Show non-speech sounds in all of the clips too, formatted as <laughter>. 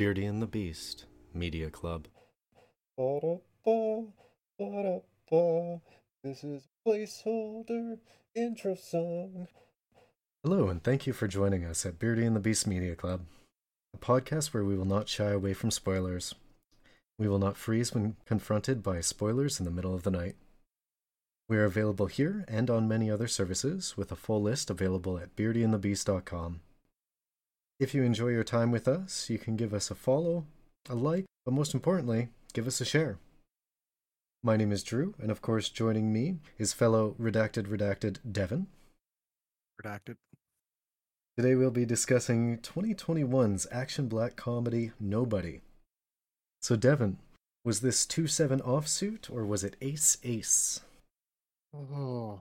Beardy and the Beast Media Club. This is placeholder intro song. Hello, and thank you for joining us at Beardy and the Beast Media Club, a podcast where we will not shy away from spoilers. We will not freeze when confronted by spoilers in the middle of the night. We are available here and on many other services, with a full list available at beardyandthebeast.com. If you enjoy your time with us, you can give us a follow, a like, but most importantly, give us a share. My name is Drew, and of course, joining me is fellow redacted redacted Devon. redacted. Today we'll be discussing 2021's action black comedy Nobody. So, Devon, was this 2 7 offsuit or was it Ace Ace? Oh,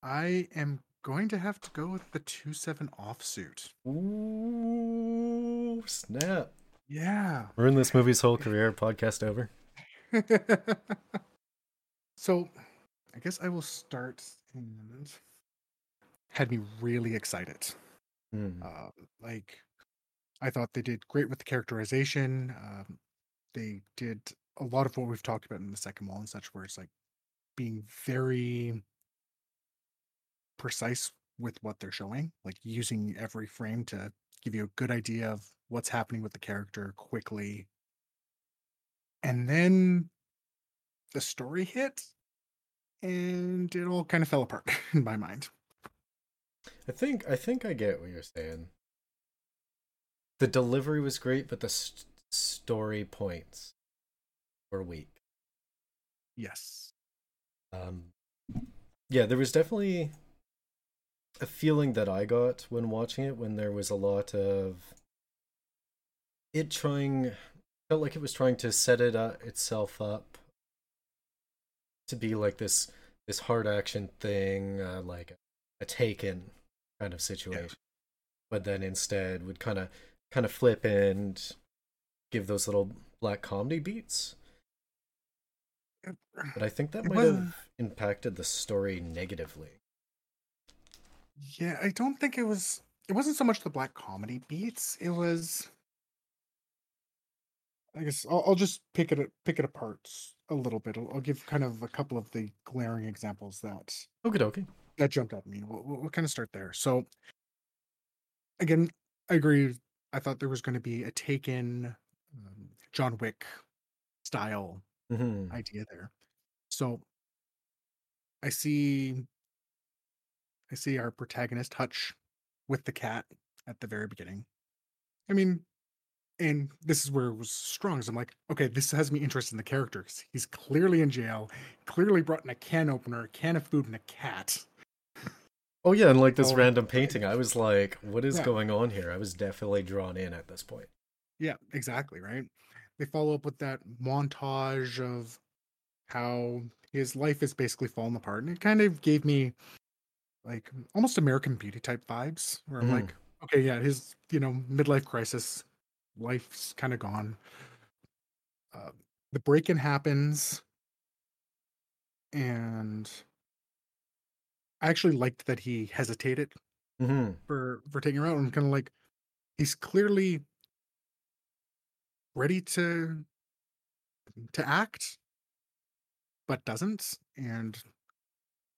I am going to have to go with the two seven offsuit. Ooh, snap. Yeah. Ruin this movie's whole career, podcast over. <laughs> so, I guess I will start. And had me really excited. Hmm. Uh, like, I thought they did great with the characterization. Um, they did a lot of what we've talked about in the second wall and such, where it's like being very precise with what they're showing, like using every frame to give you a good idea of what's happening with the character quickly. And then the story hit, and it all kind of fell apart <laughs> in my mind. I think I think I get what you're saying. The delivery was great, but the st- story points were weak. Yes. Um, yeah, there was definitely a feeling that I got when watching it when there was a lot of it trying felt like it was trying to set it up itself up to be like this this hard action thing uh, like a taken kind of situation. But then instead would kind of kind of flip and give those little black comedy beats. But I think that might have impacted the story negatively. Yeah, I don't think it was. It wasn't so much the black comedy beats. It was. I guess I'll, I'll just pick it pick it apart a little bit. I'll, I'll give kind of a couple of the glaring examples that Okay, okay. that jumped at me. We'll, we'll, we'll kind of start there. So, again, I agree. I thought there was going to be a Taken, um, John Wick style hmm idea there. So I see I see our protagonist Hutch with the cat at the very beginning. I mean, and this is where it was strong. So I'm like, okay, this has me interested in the character he's clearly in jail, clearly brought in a can opener, a can of food, and a cat. Oh yeah, and like this Oh, random painting, I was like, "What is Yeah. going on here?" I was definitely drawn in at this point. Yeah, exactly, right? They follow up with that montage of how his life is basically falling apart. And it kind of gave me like almost American Beauty type vibes where I'm Mhm. like, okay, yeah, his, you know, midlife crisis, life's kind of gone. Uh, the break in happens. And I actually liked that he hesitated hmm for for taking her out. I'm kind of like, he's clearly ready to to act, but doesn't. And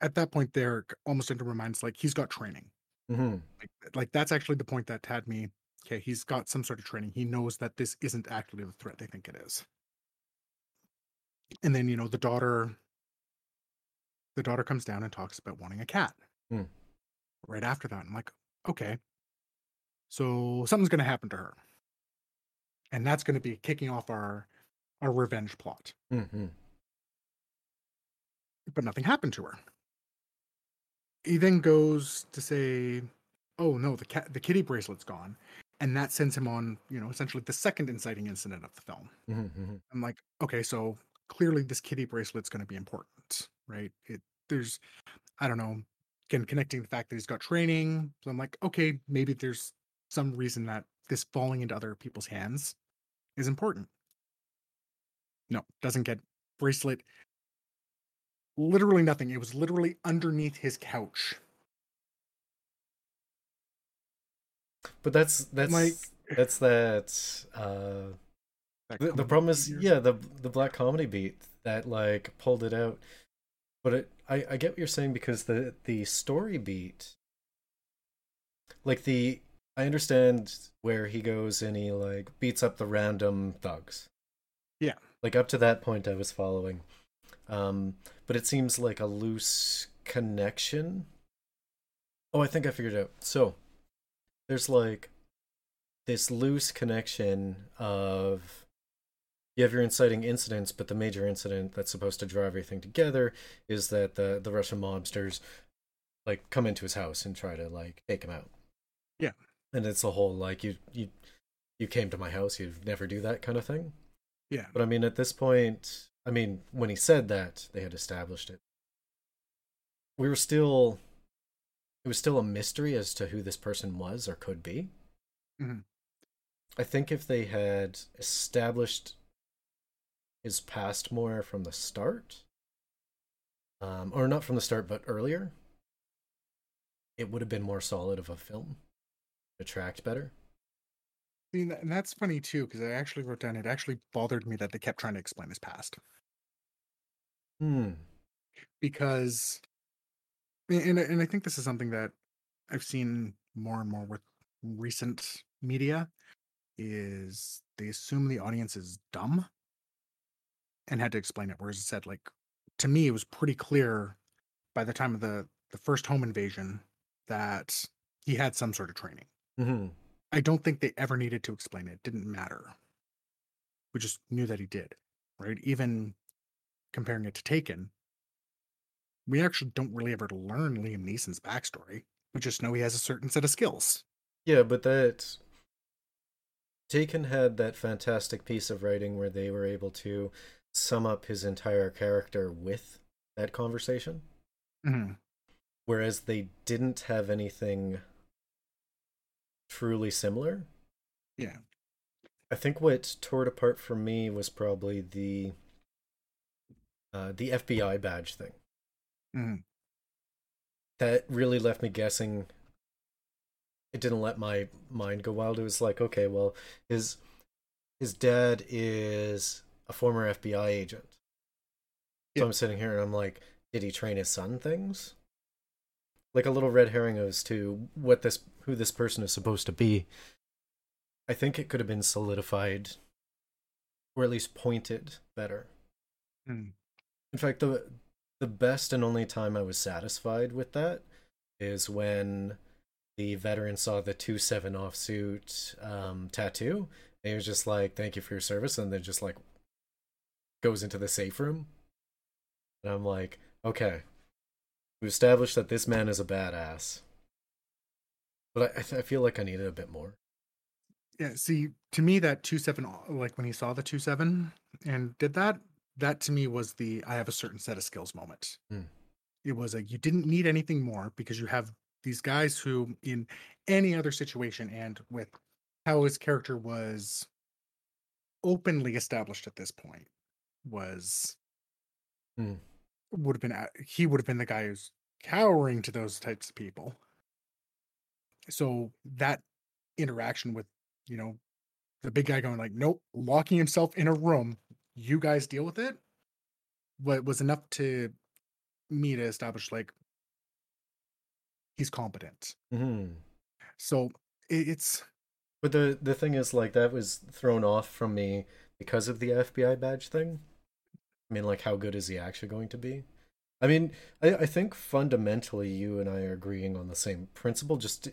at that point, there, almost into my mind, like he's got training. hmm Like, like that's actually the point that had me. Okay, he's got some sort of training. He knows that this isn't actually the threat they think it is. And then you know the daughter. The daughter comes down and talks about wanting a cat. Hmm. Right after that, I'm like, okay, so something's going to happen to her, and that's going to be kicking off our our revenge plot. hmm But nothing happened to her. He then goes to say, "Oh no, the cat, the kitty bracelet's gone," and that sends him on, you know, essentially the second inciting incident of the film. hmm I'm like, okay, so clearly this kitty bracelet's going to be important, right? It there's, I don't know, again connecting the fact that he's got training. So I'm like, okay, maybe there's some reason that this falling into other people's hands is important. No, doesn't get bracelet. Literally nothing. It was literally underneath his couch. But that's that's Like- <sighs> That's that. Uh, That the, the problem is, yeah, the the black comedy beat that like pulled it out. But it, I I get what you're saying because the the story beat, like the I understand where he goes and he like beats up the random thugs. Yeah. Like up to that point, I was following, um, but it seems like a loose connection. Oh, I think I figured it out. So there's like this loose connection of you have your inciting incidents, but the major incident that's supposed to draw everything together is that the the Russian mobsters like come into his house and try to like take him out. Yeah. And it's a whole like you you you came to my house, you'd never do that kind of thing. Yeah. But I mean at this point, I mean when he said that, they had established it. We were still it was still a mystery as to who this person was or could be. Mhm. I think if they had established his past more from the start, um, or not from the start, but earlier, it would have been more solid of a film. Attract better. See, and that's funny too, because I actually wrote down it actually bothered me that they kept trying to explain his past. Hmm. because and and I think this is something that I've seen more and more with recent media is they assume the audience is dumb and had to explain it whereas it said like to me it was pretty clear by the time of the the first home invasion that he had some sort of training hmm I don't think they ever needed to explain it. It didn't matter. We just knew that he did, right? Even comparing it to Taken, we actually don't really ever learn Liam Neeson's backstory. We just know he has a certain set of skills. Yeah, but that Taken had that fantastic piece of writing where they were able to sum up his entire character with that conversation. Mhm. whereas they didn't have anything truly similar. Yeah. I think what tore it apart for me was probably the uh, the FBI badge thing. Mhm. That really left me guessing. It didn't let my mind go wild. It was like, okay, well, his his dad is a former FBI agent. So Yeah. I'm sitting here and I'm like, did he train his son things? Like a little red herring as to what this who this person is supposed to be. I think it could have been solidified or at least pointed better. Mm. In fact, the the best and only time I was satisfied with that is when the veteran saw the two seven offsuit um, tattoo. And he was just like, "Thank you for your service," and then just like goes into the safe room. And I'm like, "Okay, we established that this man is a badass." But I, I feel like I needed a bit more. Yeah. See, to me, that two seven, like when he saw the two seven and did that, that to me was the I have a certain set of skills moment. Hmm. It was like you didn't need anything more because you have these guys who, in any other situation, and with how his character was openly established at this point, was Hmm. would have been he would have been the guy who's cowering to those types of people. So that interaction with you know the big guy going like nope locking himself in a room you guys deal with it what was enough to me to establish like he's competent hmm so it, it's But the the thing is, like, that was thrown off from me because of the FBI badge thing. I mean, like, how good is he actually going to be? I mean, I, I think fundamentally you and I are agreeing on the same principle, just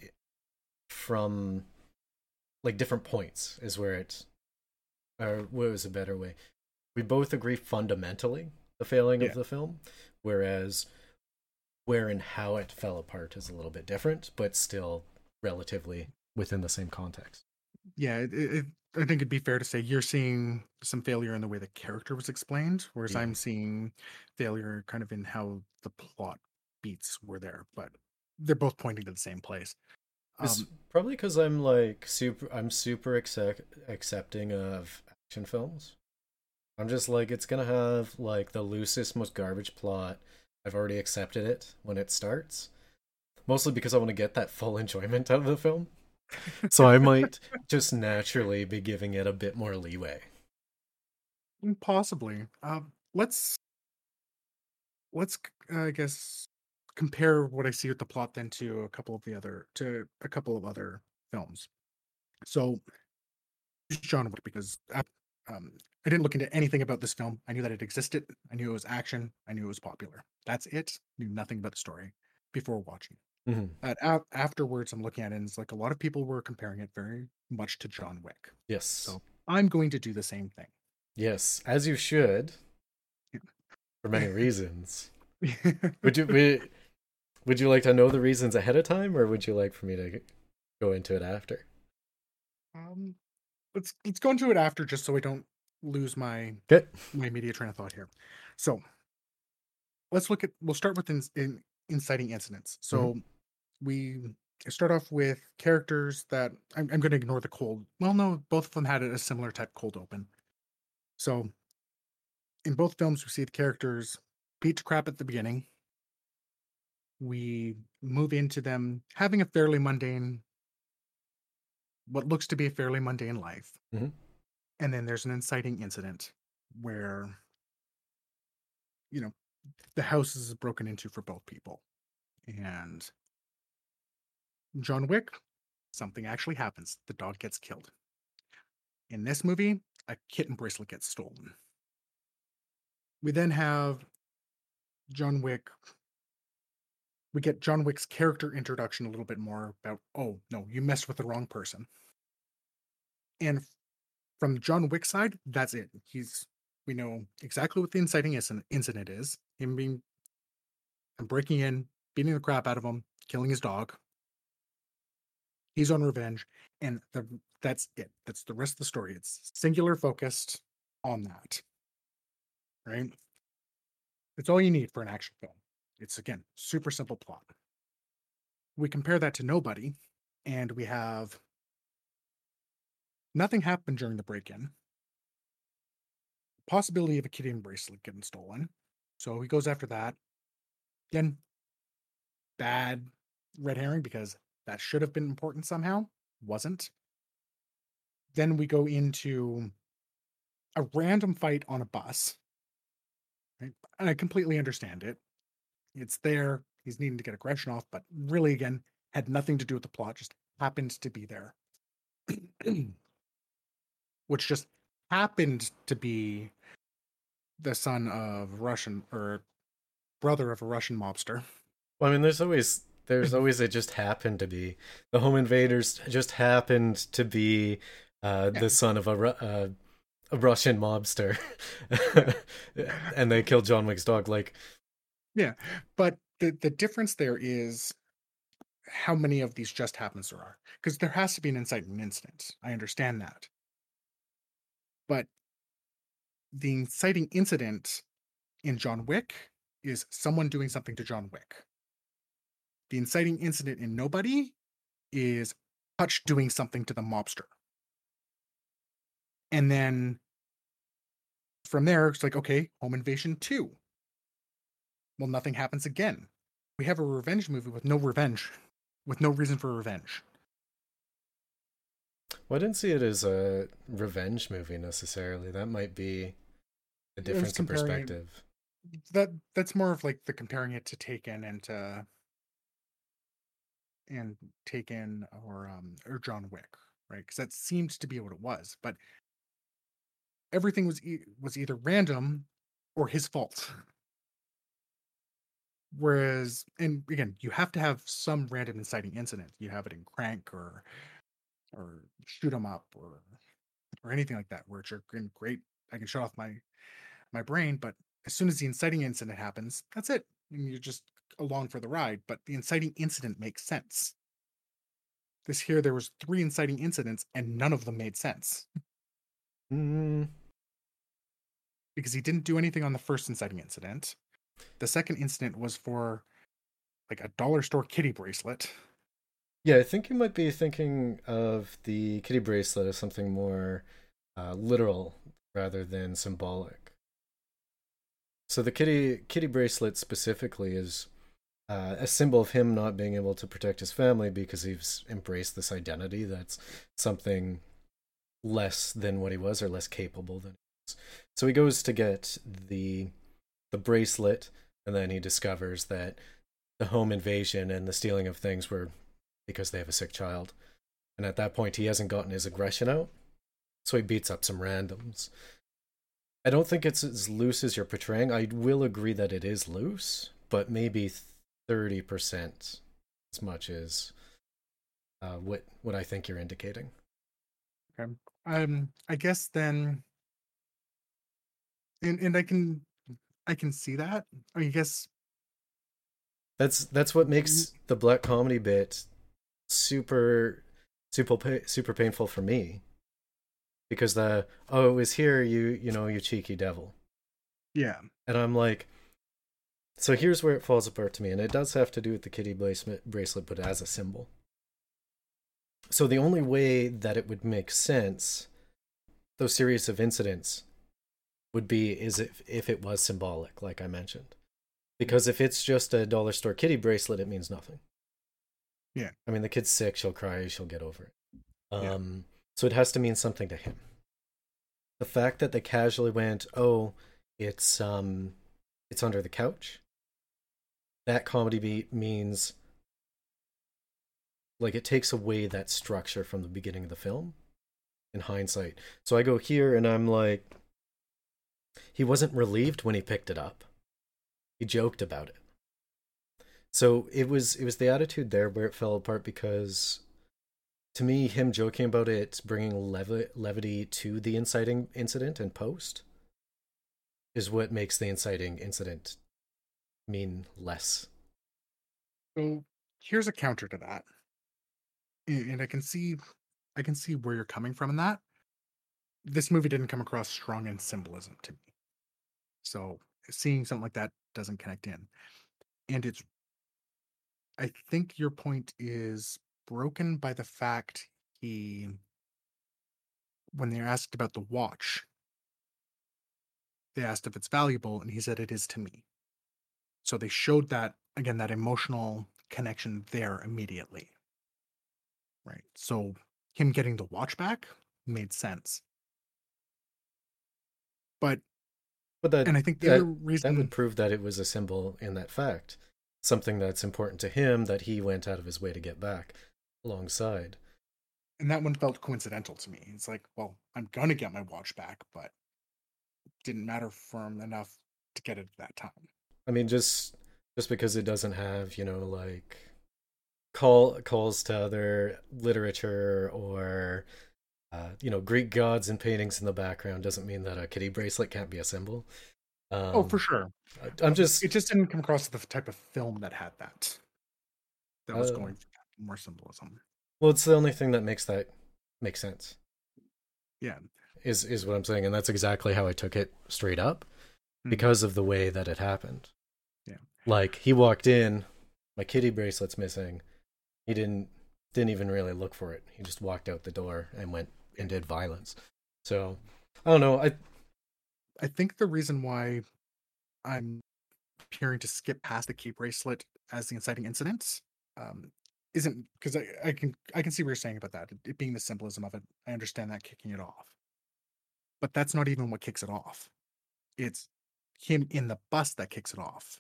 from like different points is where it, or what was a better way? We both agree fundamentally the failing Yeah. of the film, whereas where and how it fell apart is a little bit different, but still relatively within the same context. yeah it, it, it- i think it'd be fair to say you're seeing some failure in the way the character was explained whereas Yeah. i'm seeing failure kind of in how the plot beats were there but they're both pointing to the same place It's um, probably because I'm like super. I'm super accept, accepting of action films. I'm just like it's gonna have like the loosest, most garbage plot. I've already accepted it when it starts, mostly because I want to get that full <laughs> enjoyment out of the film. so I might <laughs> just naturally be giving it a bit more leeway. Mm, Possibly. Um, let's let's c- I guess compare what I see with the plot then to a couple of the other to a couple of other films. So John Wick because I, um, I didn't look into anything about this film. I knew that it existed. I knew it was action. I knew it was popular. That's it. Knew nothing about the story before watching. it. Af- afterwards, I'm looking at it and it's like a lot of people were comparing it very much to John Wick. Yes. So I'm going to do the same thing. Yes, as you should, Yeah. for many reasons. <laughs> Would you would, would you like to know the reasons ahead of time, or would you like for me to go into it after? Um, let's let's go into it after, just so I don't lose my Okay. my immediate train of thought here. So, let's look at. We'll start with in, in, inciting incidents. So, we start off with characters that I'm, I'm going to ignore the cold. Well, no, both of them had a similar type cold open. So, in both films, we see the characters beat crap at the beginning. We move into them having a fairly mundane what looks to be a fairly mundane life. Mhm. And then there's an inciting incident where, you know, the house is broken into for both people. And John Wick, something actually happens. The dog gets killed. In this movie, a kitten bracelet gets stolen. We then have John Wick. We get John Wick's character introduction a little bit more about, oh, no, you messed with the wrong person. And from John Wick's side, that's it. He's, we know exactly what the inciting incident, is him being, and breaking in, beating the crap out of him, killing his dog. He's on revenge, and the that's it. That's the rest of the story. It's singular focused on that. Right? It's all you need for an action film. It's again super simple plot. We compare that to Nobody, and we have nothing happened during the break-in. Possibility of a kitty bracelet getting stolen. So he goes after that. Again, bad red herring because that should have been important somehow. Wasn't. Then we go into a random fight on a bus. Right? And I completely understand it. It's there. He's needing to get aggression off, but really, again, had nothing to do with the plot, just happened to be there. <clears throat> Which just happened to be the son of Russian or brother of a Russian mobster. Well, I mean, there's always there's <laughs> always it just happened to be the home invaders just happened to be uh, Yeah. the son of a uh, a Russian mobster, <laughs> and they killed John Wick's dog. Like, Yeah, but the, the difference there is how many of these just happens there are. Because there has to be an inciting incident. I understand that. But the inciting incident in John Wick is someone doing something to John Wick. The inciting incident in Nobody is Hutch doing something to the mobster. And then from there, it's like, okay, home invasion two. Well, nothing happens again. We have a revenge movie with no revenge, <laughs> with no reason for revenge. well, I didn't see it as a revenge movie necessarily. That might be a difference in perspective. That that's more of like the comparing it to Taken and to and Taken or um or John Wick, right? Because that seemed to be what it was, but everything was e- was either random or his fault. <laughs> Whereas, and again, you have to have some random inciting incident. You have it in Crank or or Shoot 'em Up or or anything like that, where it's gr- great. I can shut off my my brain, but as soon as the inciting incident happens, that's it. And you're just along for the ride. But the inciting incident makes sense. This here, there was three inciting incidents, and none of them made sense Mm, because he didn't do anything on the first inciting incident. The second incident was for like a dollar store kitty bracelet. yeah, I think you might be thinking of the kitty bracelet as something more uh, literal rather than symbolic. So the kitty kitty bracelet specifically is uh, a symbol of him not being able to protect his family because he's embraced this identity that's something less than what he was or less capable than he was. So he goes to get the the bracelet and then he discovers that the home invasion and the stealing of things were because they have a sick child. And at that point he hasn't gotten his aggression out. So he beats up some randoms. I don't think it's as loose as you're portraying. I will agree that it is loose, but maybe 30% as much as uh, what what I think you're indicating. Okay. Um, I guess then, and and I can, I can see that. I guess That's that's what mm-hmm. makes the black comedy bit super super super painful for me. Because the oh it was here you you know you cheeky devil. yeah, And I'm like so here's where it falls apart to me and it does have to do with the kitty bracelet bracelet but as a symbol. So the only way that it would make sense those series of incidents would be is if if it was symbolic like I mentioned. Because if it's just a dollar store kitty bracelet it means nothing. Yeah. I mean the kid's sick, she'll cry, she'll get over it. Yeah. Um so it has to mean something to him. The fact that they casually went, "Oh, it's um it's under the couch." That comedy beat means like it takes away that structure from the beginning of the film in hindsight. So I go here and I'm like he wasn't relieved when he picked it up. He joked about it. So it was it was the attitude there where it fell apart because to me him joking about it bringing levi- levity to the inciting incident and post is what makes the inciting incident mean less. So here's a counter to that, and I can see, I can see where you're coming from in that. This movie didn't come across strong in symbolism to me, so seeing something like that doesn't connect in, and it's. I think your point is broken by the fact he, when they're asked about the watch, they asked if it's valuable, and he said it is to me. So they showed that again, that emotional connection there immediately. Right. So him getting the watch back made sense. But But that and I think the that, other that would prove that it was a symbol in that fact. Something that's important to him that he went out of his way to get back alongside. and that one felt coincidental to me. It's like, well, I'm gonna get my watch back, but it didn't matter for him enough to get it at that time. I mean, just just because it doesn't have, you know, like call calls to other literature or uh, you know Greek gods and paintings in the background doesn't mean that a kitty bracelet can't be a symbol. Um, oh, for sure. I- I'm just It just didn't come across the type of film that had that. That was Oh. going for more symbolism. well, it's the only thing that makes that make sense. Yeah. Is is what I'm saying, and that's exactly how I took it straight up Mhm. because of the way that it happened. Yeah. Like he walked in, my kitty bracelet's missing. He didn't didn't even really look for it. He just walked out the door and went and did violence. So I don't know. I I think the reason why I'm appearing to skip past the key bracelet as the inciting incidents um, isn't because I, I can I can see what you're saying about that. It, it being the symbolism of it, I understand that kicking it off, but that's not even what kicks it off. It's him in the bus that kicks it off.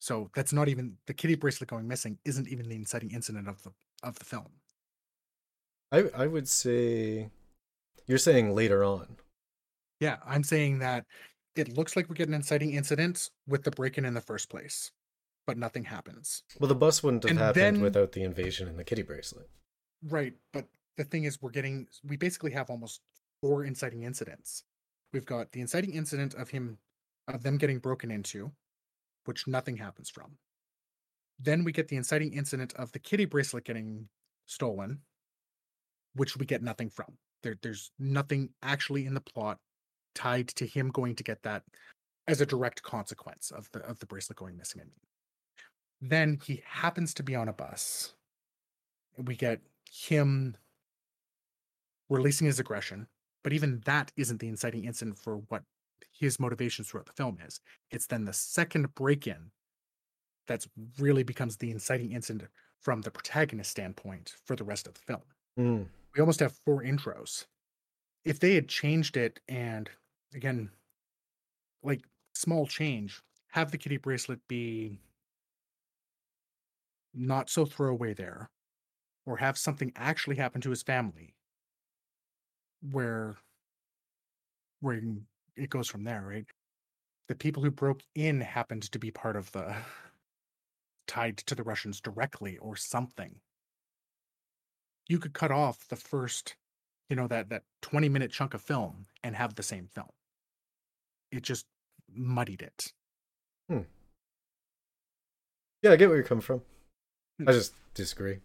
So that's not even the kitty bracelet going missing. Isn't even the inciting incident of the of the film. I I would say you're saying later on. Yeah, I'm saying that it looks like we get an inciting incident with the break-in in the first place, but nothing happens. Well, the bus wouldn't have And happened then- without the invasion and the kitty bracelet. Right, but the thing is, we're getting we basically have almost four inciting incidents. We've got the inciting incident of him of them getting broken into, which nothing happens from. Then we get the inciting incident of the kitty bracelet getting stolen, which we get nothing from. There, there's nothing actually in the plot tied to him going to get that as a direct consequence of the of the bracelet going missing. I mean. Then he happens to be on a bus. We get him releasing his aggression, but even that isn't the inciting incident for what his motivations throughout the film is. It's then the second break in that's really becomes the inciting incident from the protagonist standpoint for the rest of the film. Mm. We almost have four intros. If they had changed it and again, like small change, have the kitty bracelet be not so throwaway there, or have something actually happen to his family where where it goes from there, right? The people who broke in happened to be part of the tied to the Russians directly or something. You could cut off the first, you know, that that 20 minute chunk of film and have the same film. It just muddied it. Hmm. Yeah, I get where you're coming from. Hmm. I just disagree.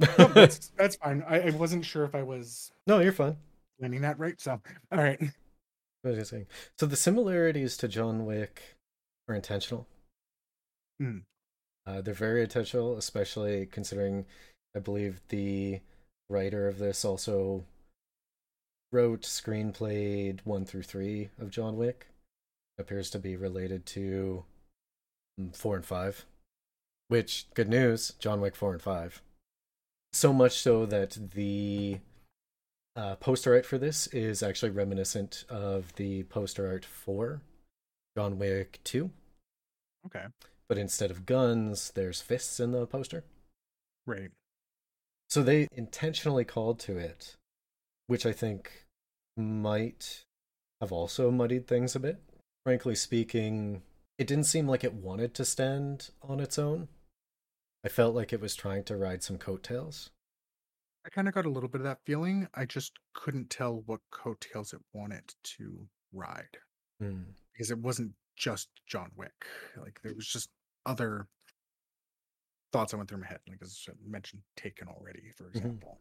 No, <laughs> that's that's fine. I, I wasn't sure if I was no, you're fine. landing that right. So all right. What was I saying? So the similarities to John Wick are intentional. Mm. Uh, they're very intentional, especially considering I believe the writer of this also wrote, screenplayed one through three of John Wick. Appears to be related to mm, four and five. Which good news, John Wick four and five. So much so that the uh, poster art for this is actually reminiscent of the poster art for John Wick 2. Okay. But instead of guns, there's fists in the poster. Right. So they intentionally called to it, which I think might have also muddied things a bit. Frankly speaking, it didn't seem like it wanted to stand on its own. I felt like it was trying to ride some coattails. I kind of got a little bit of that feeling. I just couldn't tell what coattails it wanted to ride Hmm. because it wasn't just John Wick. Like there was just other thoughts that went through my head. Like as I mentioned, Taken already, for example.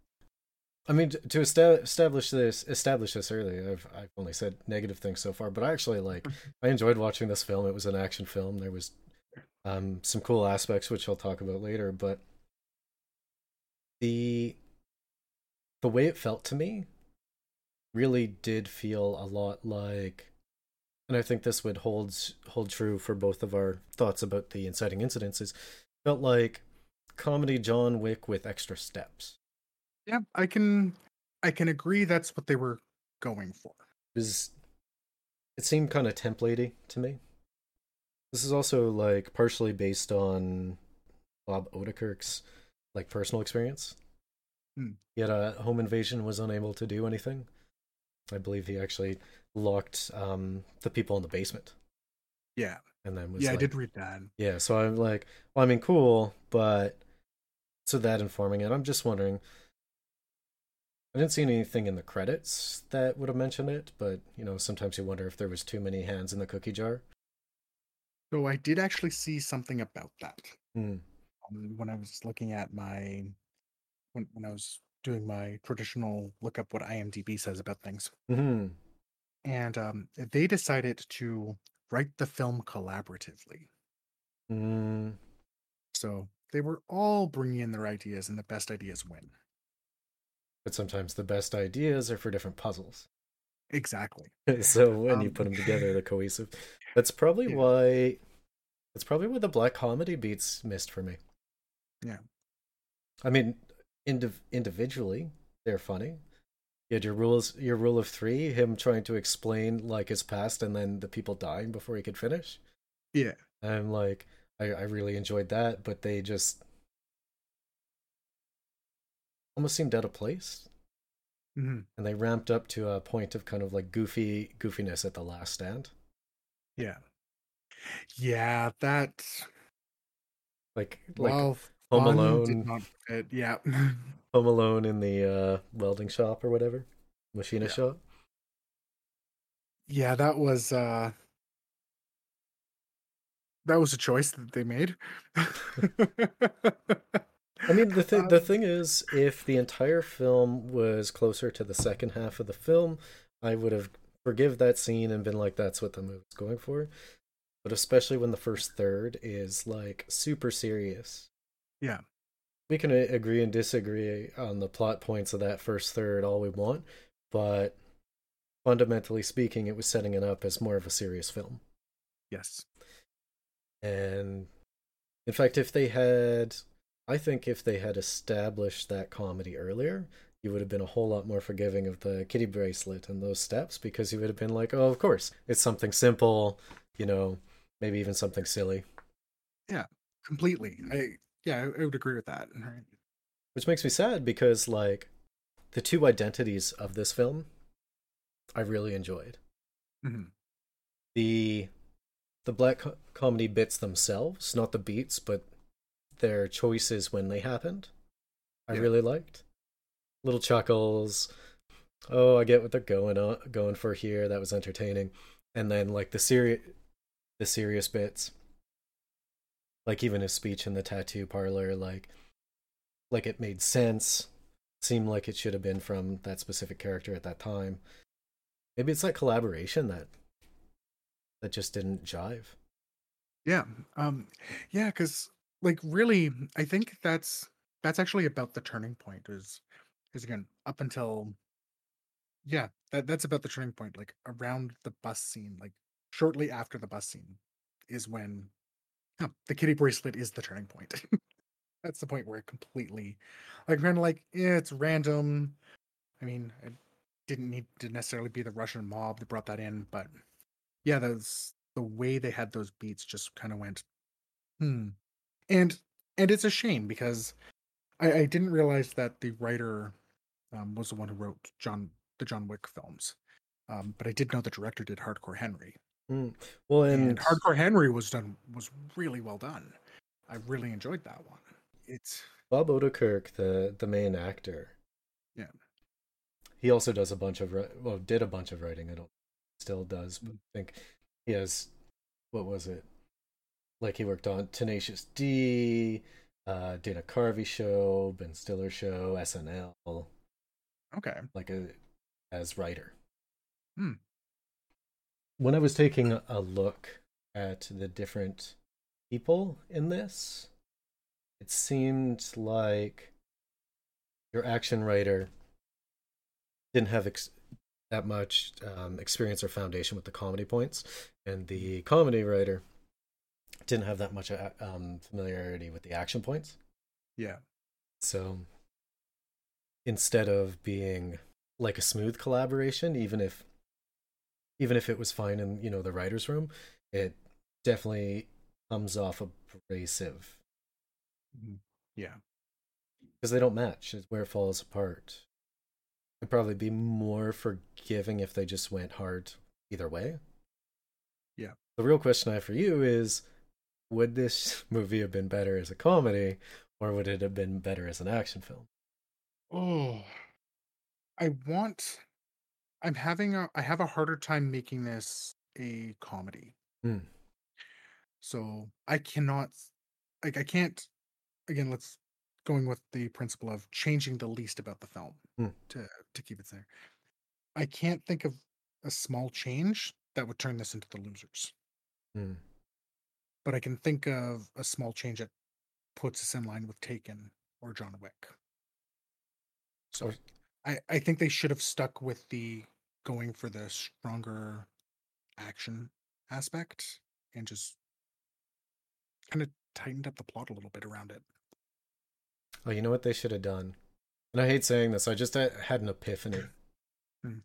I mean, to- establish this, establish this earlier, I've I've only said negative things so far, but I actually like, <laughs> I enjoyed watching this film. It was an action film. There was um, some cool aspects which I'll talk about later, but the the way it felt to me really did feel a lot like, and I think this would hold hold true for both of our thoughts about the inciting incidences. Felt like comedy John Wick with extra steps. Yeah, I can I can agree that's what they were going for. was it seemed kind of templatey to me. This is also like partially based on Bob Odenkirk's like personal experience. Hmm. He had a home invasion, was unable to do anything. I believe he actually locked um, the people in the basement, Yeah. and then was yeah, like, I did read that. yeah. So I'm like, well, I mean, cool, but so that informing it, I'm just wondering. I didn't see anything in the credits that would have mentioned it, but you know, sometimes you wonder if there was too many hands in the cookie jar. So I did actually see something about that. Hmm. um, when I was looking at my when when I was doing my traditional look up what IMDb says about things, hmm and um, they decided to write the film collaboratively. Mm, So they were all bringing in their ideas, and the best ideas win. but sometimes the best ideas are for different puzzles. Exactly. <laughs> so when you Um, put them <laughs> together, the cohesive. That's probably Yeah. why. That's probably why the black comedy beats missed for me. Yeah. I mean, indiv- individually, they're funny. You had your rules, your rule of three, him trying to explain like his past, and then the people dying before he could finish. Yeah. I'm like, I, I really enjoyed that, but they just almost seemed out of place. Mhm. And they ramped up to a point of kind of like goofy goofiness at the last stand. Yeah. Yeah. That. Like like well, Home Alone did not fit. Yeah. <laughs> Home Alone in the uh welding shop or whatever. Machinist shop. yeah. That was. uh That was a choice that they made. I mean the thing <laughs> the Um, thing is if the entire film was closer to the second half of the film, I would have forgive that scene and been like that's what the movie's going for. But especially when the first third is like super serious. Yeah. We can uh, agree and disagree on the plot points of that first third all we want, but fundamentally speaking, it was setting it up as more of a serious film. yes. and In fact, if they had, I think if they had established that comedy earlier, you would have been a whole lot more forgiving of the kitty bracelet and those steps because you would have been like, oh, of course, it's something simple, you know, maybe even something silly. Yeah, completely. I yeah, I, I would agree with that. Right. Which makes me sad because, like, the two identities of this film, I really enjoyed. Mhm. The the black co- comedy bits themselves, not the beats, but their choices when they happened, I Yeah. really liked. Little chuckles. Oh, I get what they're going on, going for here. That was entertaining. And then like the serious, the serious bits, like even his speech in the tattoo parlor, like, like it made sense. Seemed like it should have been from that specific character at that time. Maybe it's that collaboration that that just didn't jive. Yeah. Um yeah, because like really I think that's that's actually about the turning point is is again up until yeah, that that's about the turning point. Like around the bus scene, like shortly after the bus scene is when huh, the kitty bracelet is the turning point. <laughs> that's the point where it completely like kind of like yeah, it's random. I mean, it didn't need to necessarily be the Russian mob that brought that in, but yeah, those the way they had those beats just kind of went, hmm. And and it's a shame because I, I didn't realize that the writer um, was the one who wrote John the John Wick films. Um, but I did know the director did Hardcore Henry, Mm. Well, and, and Hardcore Henry was done was really well done. I really enjoyed that one. It's Bob Odenkirk, the the main actor. Yeah. He also does a bunch of well, did a bunch of writing. I don't still does, but. I think he has what was it? Like he worked on Tenacious D, uh, Dana Carvey show, Ben Stiller show, SNL, okay. like a as writer. Hmm. When I was taking a- look at the different people in this, it seemed like your action writer didn't have ex- that much um, experience or foundation with the comedy points, and the comedy writer didn't have that much uh, um, familiarity with the action points. Yeah. So instead of being like a smooth collaboration, even if even if it was fine in you know the writers' room, it definitely comes off abrasive Mhm. Yeah. because they don't match. Is where it falls apart. It'd probably be more forgiving if they just went hard either way. Yeah. The real question I have for you is would this <laughs> movie have been better as a comedy or would it have been better as an action film? Oh, I want. I'm having a. I have a harder time making this a comedy. Hmm. So I cannot. Like I can't. Again, let's going with the principle of changing the least about the film Hmm. to to keep it there. I can't think of a small change that would turn this into the losers, Hmm. but I can think of a small change that puts us in line with Taken or John Wick. So I, I think they should have stuck with the going for the stronger action aspect and just kind of tightened up the plot a little bit around it. Oh, you know what they should have done? And I hate saying this, I just uh, had an epiphany. <clears throat> Hmm.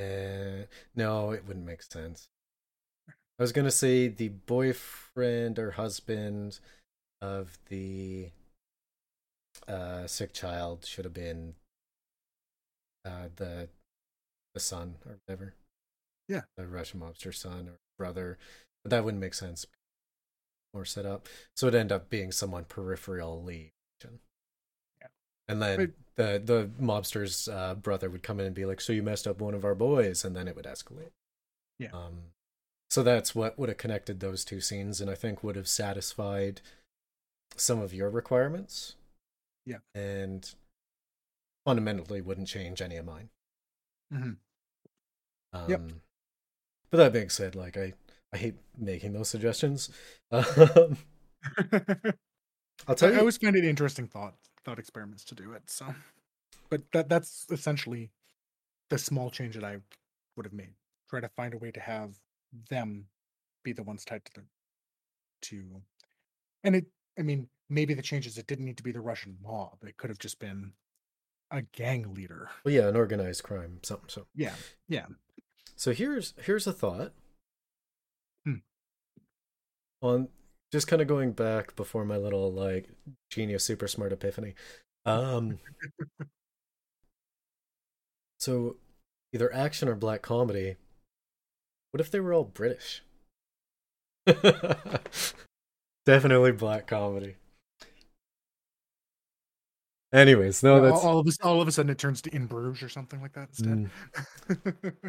Uh, no, it wouldn't make sense. I was gonna say the boyfriend or husband of the uh, sick child should have been uh, the the son or whatever. Yeah. the Russian mobster son or brother, but that wouldn't make sense. More set up, so it'd end up being someone peripherally. Yeah. And then Right. the the mobster's uh, brother would come in and be like, "So you messed up one of our boys," and then it would escalate. Yeah. Um, so that's what would have connected those two scenes, and I think would have satisfied some of your requirements. Yeah. And fundamentally wouldn't change any of mine. Mhm. Um, Yep. But that being said, like I, I hate making those suggestions. <laughs> Um, I'll tell I, you. I always find it interesting thought thought experiments to do it. So, but that that's essentially the small change that I would have made. Try to find a way to have them be the ones tied to the to And it, I mean, maybe the changes it didn't need to be the Russian mob. It could have just been a gang leader. Well, yeah, an organized crime, something. So, Yeah, yeah. so here's here's a thought. Hmm. On just kind of going back before my little like genius super smart epiphany. Um. <laughs> so, either action or black comedy. What if they were all British? <laughs> Definitely black comedy. Anyways, no, that's all, all of a, all of a sudden it turns to In Bruges or something like that instead. Mm.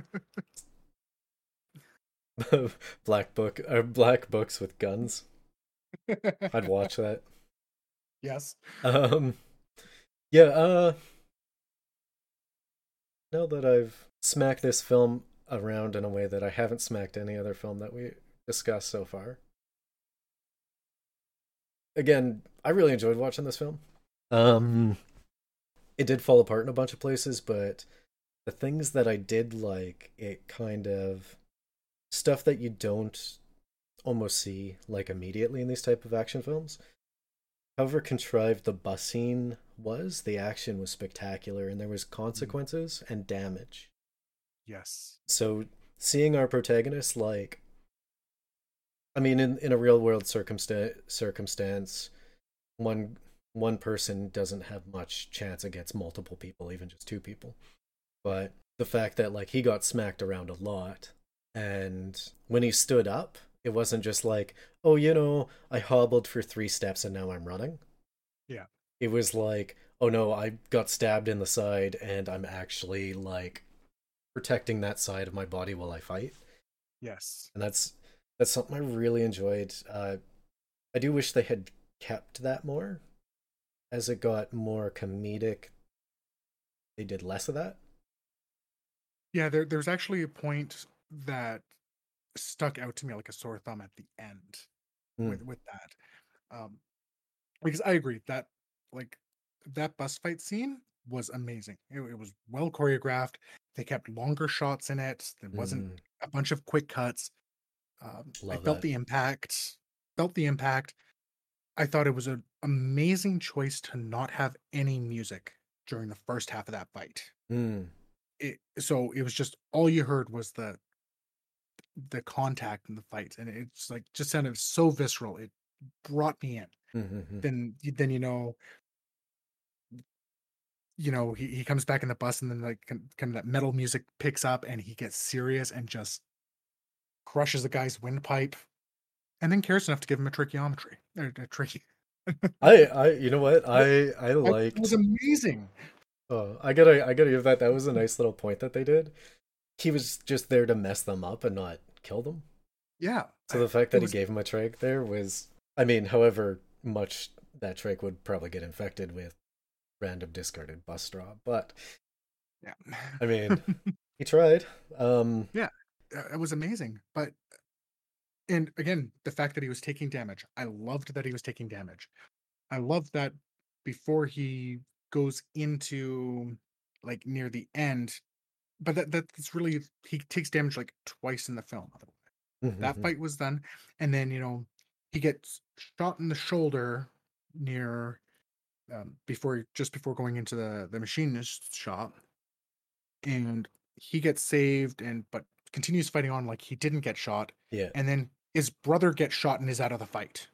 <laughs> <laughs> black book or black books with guns. I'd watch that. yes. Um, yeah. Uh, now that I've smacked this film around in a way that I haven't smacked any other film that we discussed so far. Again, I really enjoyed watching this film. Um, it did fall apart in a bunch of places, but the things that I did like, it kind of stuff that you don't almost see like immediately in these type of action films. However contrived the bus scene was, the action was spectacular and there was consequences and damage. Yes. So seeing our protagonist like I mean in, in a real world circumstance circumstance one one person doesn't have much chance against multiple people, even just two people. But the fact that like he got smacked around a lot and when he stood up, it wasn't just like, oh, you know, I hobbled for three steps and now I'm running. Yeah. It was like, oh no, I got stabbed in the side and I'm actually like protecting that side of my body while I fight. Yes. And that's that's something I really enjoyed. Uh I do wish they had kept that more. As it got more comedic, they did less of that. Yeah, there, there's actually a point that stuck out to me like a sore thumb at the end Mm. with with that. Um because I agree that like that bus fight scene was amazing. It, it was well choreographed. They kept longer shots in it. There wasn't Mm, a bunch of quick cuts. Um, I felt that. the impact. Felt the impact. I thought it was an amazing choice to not have any music during the first half of that fight. mm, It, so it was just all you heard was the the contact and the fight, and it's like just sounded so visceral. It brought me in. mhm, mhm. Then then you know you know he, he comes back in the bus and then like kind of that metal music picks up and he gets serious and just crushes the guy's windpipe and then cares enough to give him a tracheometry or a trache <laughs> I, I, you know what? I, I That It was amazing Oh, I gotta, I gotta give that. That was a nice little point that they did. He was just there to mess them up and not kill them. yeah So I- the fact that was- he gave him a trach there was, I mean, however much that trach would probably get infected with random discarded bus straw, but yeah I mean, <laughs> he tried. Um, uh, it was amazing but and again the fact that he was taking damage i loved that he was taking damage. I loved that before he goes into like near the end but that that's really he takes damage like twice in the film that mhm, fight was done and then you know he gets shot in the shoulder near um, before just before going into the the machinist shop and he gets saved and but continues fighting on like he didn't get shot yeah, and then his brother gets shot and is out of the fight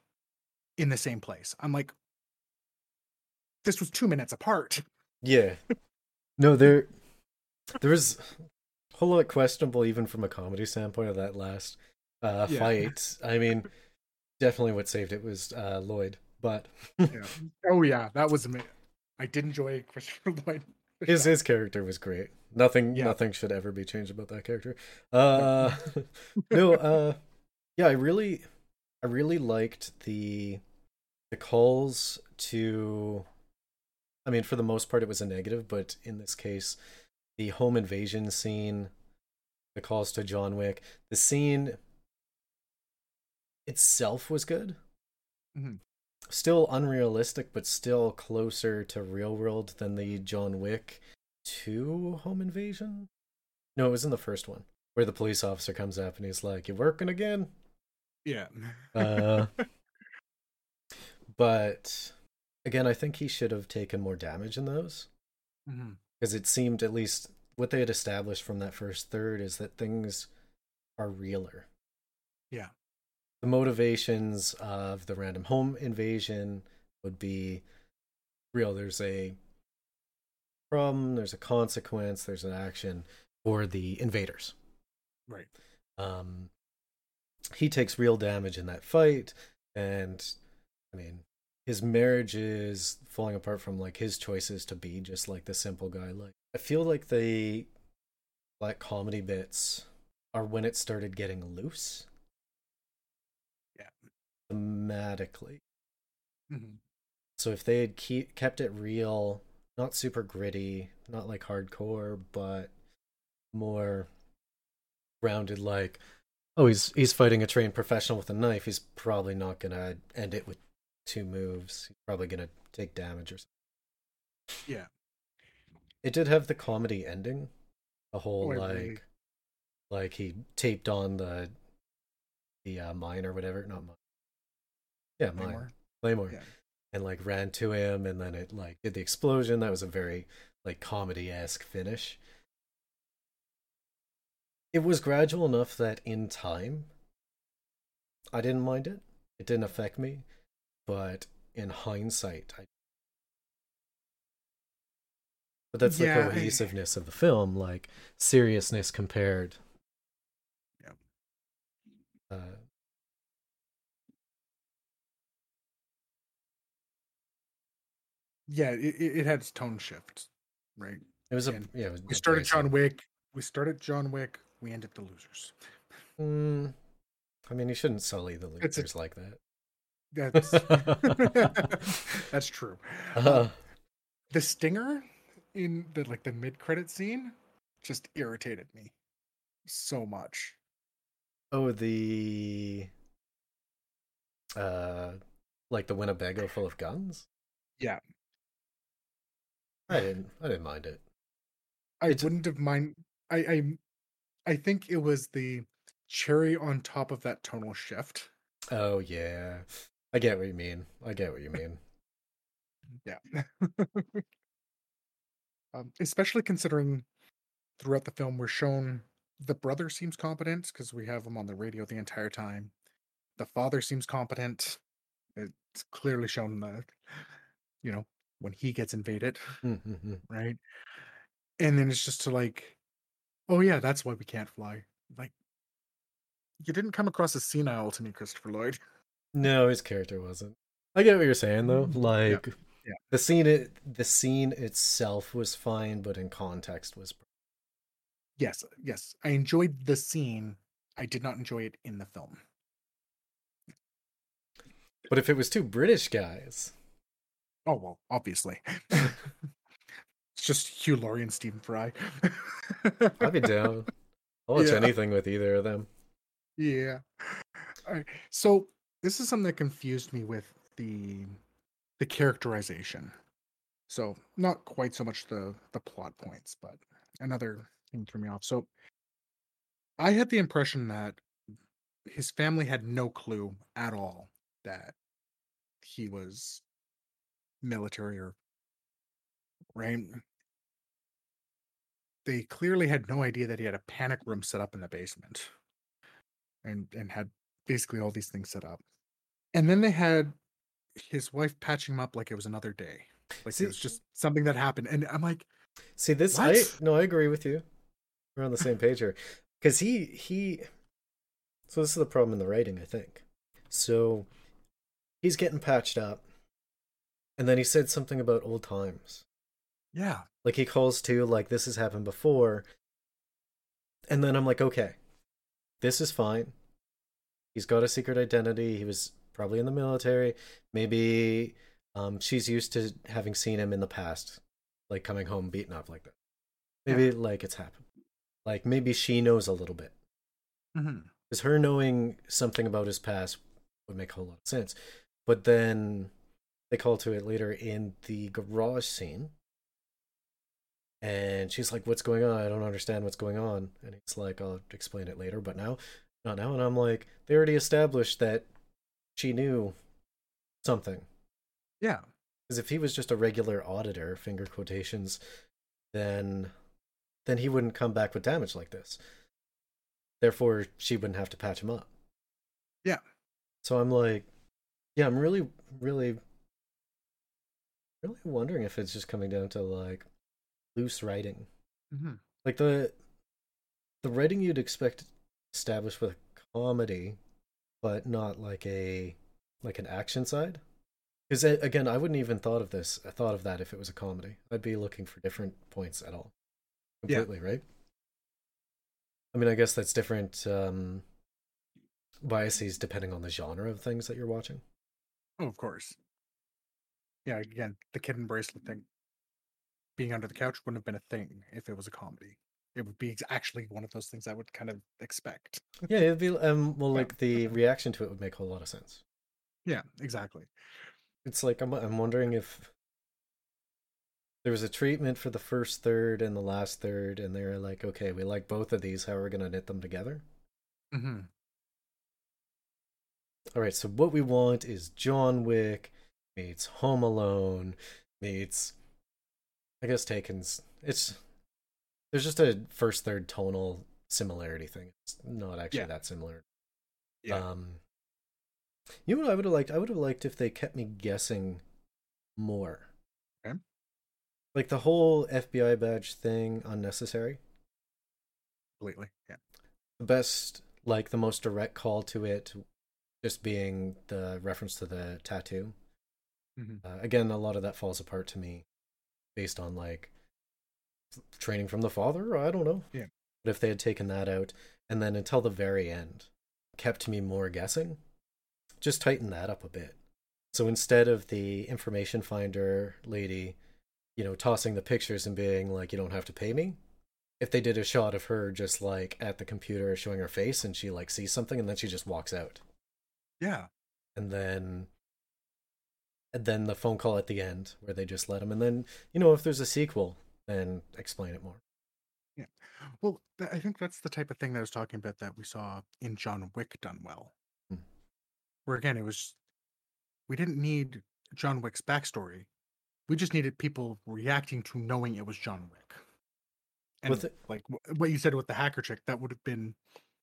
in the same place i'm like this was two minutes apart yeah. <laughs> No, there, there was a whole lot questionable even from a comedy standpoint of that last uh, Yeah. fight. I mean, definitely what saved it was uh, Lloyd, but yeah. <laughs> oh yeah that was amazing i did enjoy christopher <laughs> lloyd his his character was great. Nothing Yeah. nothing should ever be changed about that character. Uh no, uh yeah, I really I really liked the the calls to I mean for the most part it was a negative, but in this case the home invasion scene, the calls to John Wick, the scene itself was good. Mhm. Still unrealistic, but still closer to real world than the John Wick 2 home invasion. No, it was in the first one where the police officer comes up and he's like, You working again? Yeah Uh, <laughs> But again, I think he should have taken more damage in those because it seemed at least what they had established from that first third is that things are realer. Yeah. The motivations of the random home invasion would be real. There's a problem, there's a consequence, there's an action for the invaders. Right. Um, he takes real damage in that fight, and I mean, his marriage is falling apart from like his choices to be just like the simple guy. Like, I feel like the black comedy bits are when it started getting loose. Yeah. Thematically. hmm So if they had keep, kept it real, not super gritty, not like hardcore, but more grounded, like, oh, he's he's fighting a trained professional with a knife. He's probably not gonna end it with two moves. He's probably gonna take damage or something. Yeah. It did have the comedy ending, the whole I like, really- like he taped on the the uh, mine or whatever, not mine. Yeah, mine. Claymore. Claymore Yeah. and like ran to him and then it like did the explosion that was a very like comedy-esque finish it was gradual enough that in time i didn't mind it it didn't affect me but in hindsight I... but that's Yeah, the cohesiveness of the film like seriousness compared Yeah. uh, Yeah. It, it it had its tone shift. Right. it was a And yeah it was We started. John Wick. We started John Wick. We ended up the losers. Mm, i mean you shouldn't sully the It's a- losers like that That's <laughs> that's true. uh, The stinger in the like the mid credit scene just irritated me so much. Oh, the uh like the Winnebago full of guns? Yeah. I didn't I didn't mind it. I It's- wouldn't have mind. I I I think it was the cherry on top of that tonal shift. Oh yeah. I get what you mean. I get what you mean. Yeah. <laughs> um, especially considering throughout the film we're shown the brother seems competent because we have him on the radio the entire time. The father seems competent. It's clearly shown that, you know, when he gets invaded, Mm-hmm. right? And then it's just to like, oh yeah, that's why we can't fly. Like, you didn't come across as senile to me, Christopher Lloyd. No, his character wasn't. I get what you're saying though. Mm, yeah, Like yeah. the scene it the scene itself was fine, but in context was Yes, yes, I enjoyed the scene. I did not enjoy it in the film. But if it was two British guys, Oh well, obviously. <laughs> <laughs> it's just Hugh Laurie and Stephen Fry. <laughs> I'd be down. I'll watch Yeah. anything with either of them. Yeah. All right. So this is something that confused me with the the characterization. So not quite so much the the plot points, but another thing threw me off. So I had the impression that his family had no clue at all that he was military or right. They clearly had no idea that he had a panic room set up in the basement and and had basically all these things set up. And then they had his wife patching him up like it was another day. Like See- it was just something that happened. And I'm like, See this I What? no, I agree with you. We're on the same page here. Cuz he he So this is the problem in the writing, I think. So he's getting patched up. And then he said something about old times. Yeah, Like he calls to like this has happened before. And then I'm like, okay. This is fine. He's got a secret identity. He was probably in the military. Maybe um she's used to having seen him in the past, like coming home beaten up like that. Maybe like it's happened. Like maybe she knows a little bit. Because her knowing something about his past would make a whole lot of sense. But then they call to it later in the garage scene. And she's like, What's going on? I don't understand what's going on. And he's like, I'll explain it later, but now, not now. And I'm like, They already established that she knew something. Yeah. Because if he was just a regular auditor, finger quotations, then then he wouldn't come back with damage like this. Therefore, she wouldn't have to patch him up. Yeah. So I'm like, yeah, I'm really, really, really wondering if it's just coming down to like loose writing, hmm like the the writing you'd expect established with a comedy, but not like a like an action side. Because again, I wouldn't even thought of this. I thought of that if it was a comedy. I'd be looking for different points at all. Yeah. Completely, right? I mean, I guess that's different um, biases depending on the genre of things that you're watching. Oh, of course. Yeah, again, the kitten bracelet thing. Being under the couch wouldn't have been a thing if it was a comedy. It would be actually one of those things I would kind of expect. Yeah, it'd be um, well, like the reaction to it would make a whole lot of sense. Yeah, exactly. It's like I'm I'm wondering if there was a treatment for the first third and the last third, and they're like, okay, we like both of these. How are we gonna knit them together? Mm-hmm. All right, so what we want is John Wick meets Home Alone meets, I guess Taken's. It's there's just a first third tonal similarity thing. It's not actually Yeah. that similar. Yeah. Um, you know what I would have liked? I would have liked if they kept me guessing more. Okay. Like the whole FBI badge thing, unnecessary. Completely. Yeah. The best, like the most direct call to it, just being the reference to the tattoo. hmm Uh, again, a lot of that falls apart to me, based on like training from the father. I don't know. Yeah. But if they had taken that out, and then until the very end, kept me more guessing, just tighten that up a bit. So instead of the information finder lady, you know, tossing the pictures and being like, "You don't have to pay me," if they did a shot of her just like at the computer showing her face and she like sees something and then she just walks out Yeah. and then and then the phone call at the end where they just let him and then you know if there's a sequel then explain it more Yeah. Well, th- I think that's the type of thing that I was talking about that we saw in John Wick done well. Hmm. Where again, it was we didn't need John Wick's backstory. We just needed people reacting to knowing it was John Wick. And With it- like wh- what you said with the hacker trick that would have been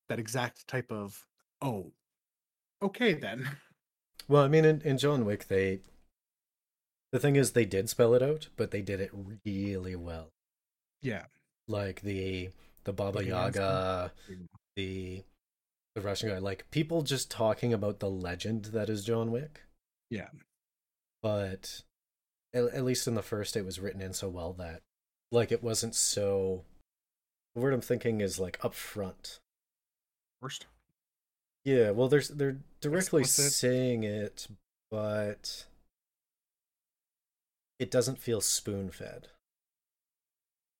that exact type of oh, okay then. well i mean in, in john wick they the thing is they did spell it out but they did it really well Yeah. like the the baba The yaga the the russian guy like people just talking about the legend that is john wick Yeah. but at, at least in the first it was written in so well that like it wasn't so the word i'm thinking is like upfront Worst. yeah well there's they're directly Explicit. saying it but it doesn't feel spoon fed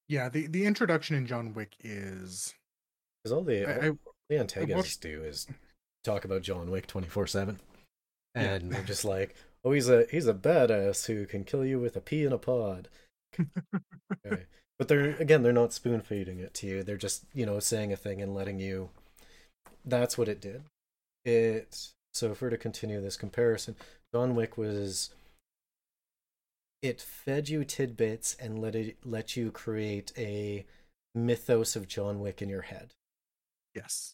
Yeah, the, the introduction in John Wick is because all the I, I, all the antagonists watched- do is talk about john wick 24-7 <laughs> Yeah. and they're just like oh he's a he's a badass who can kill you with a pea in a pod <laughs> Okay. But they're again, they're not spoon feeding it to you. They're just you know saying a thing and letting you. That's what it did. It so if we're to continue this comparison, John Wick was. It fed you tidbits and let it let you create a mythos of John Wick in your head, yes.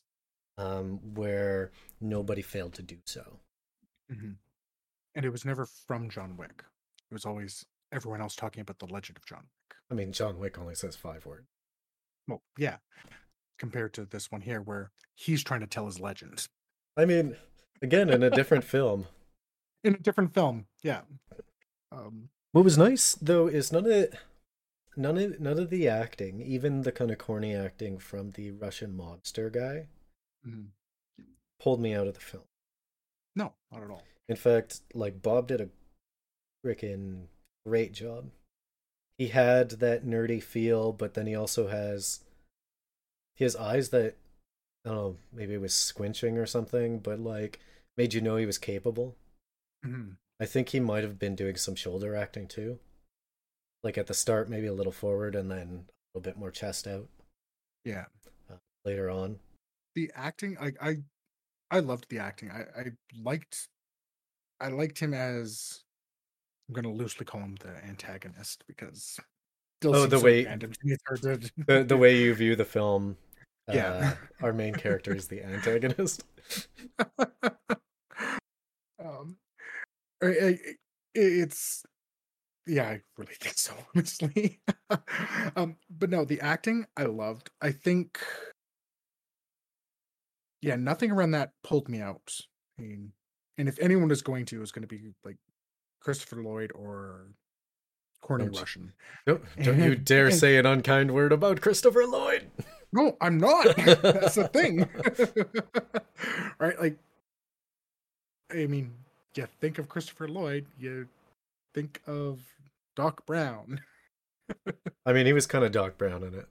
um, where nobody failed to do so. hmm And it was never from John Wick. It was always everyone else talking about the legend of John Wick. I mean, John Wick only says five words. Well, yeah. Compared to this one here, where he's trying to tell his legend I mean, again, in a different film. <laughs> in a different film. Yeah. Um, What was nice though is none of it, none of none of the acting, even the kind of corny acting from the Russian mobster guy, mhm. pulled me out of the film. No, not at all. In fact, like Bob did a freaking great job. He had that nerdy feel, but then he also has he has eyes that I don't know, maybe it was squinching or something, but like made you know he was capable. Mhm. I think he might have been doing some shoulder acting too. Like at the start, maybe a little forward and then a little bit more chest out Yeah. later on. The acting, I, I, I loved the acting. I, I liked, I liked him as I'm gonna loosely call him the antagonist because still Oh, the way- random to me, <laughs> it's hard to- The the way you view the film, uh, Yeah. our main character is the <laughs> antagonist. <laughs> I- I- I- it's yeah, I really think so, <laughs> honestly. um, but no, the acting I loved. I think, yeah, nothing around that pulled me out. I mean, and if anyone was going to, it was going to be like Christopher Lloyd or Corny Don't you- Don't, don't you dare and- say an unkind word about Christopher Lloyd. No, I'm not. <laughs> That's the thing. <laughs> right? Like, I mean, you think of Christopher Lloyd, you think of Doc Brown. <laughs> I mean, he was kind of Doc Brown in it.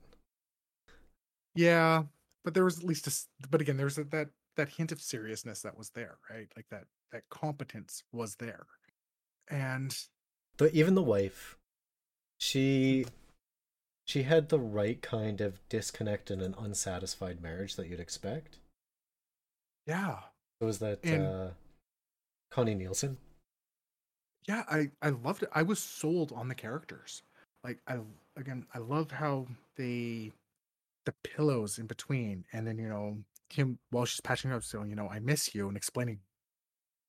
Yeah, but there was at least a. But again, there's a, that that hint of seriousness that was there, right? Like that that competence was there, and The even the wife, she she had the right kind of disconnect in an unsatisfied marriage that you'd expect. yeah, It was that And- uh, Connie Nielsen. yeah, I I loved it. I was sold on the characters. Like I again, I love how they the pillows in between, and then you know him while she's patching up, saying, you know, I miss you, and explaining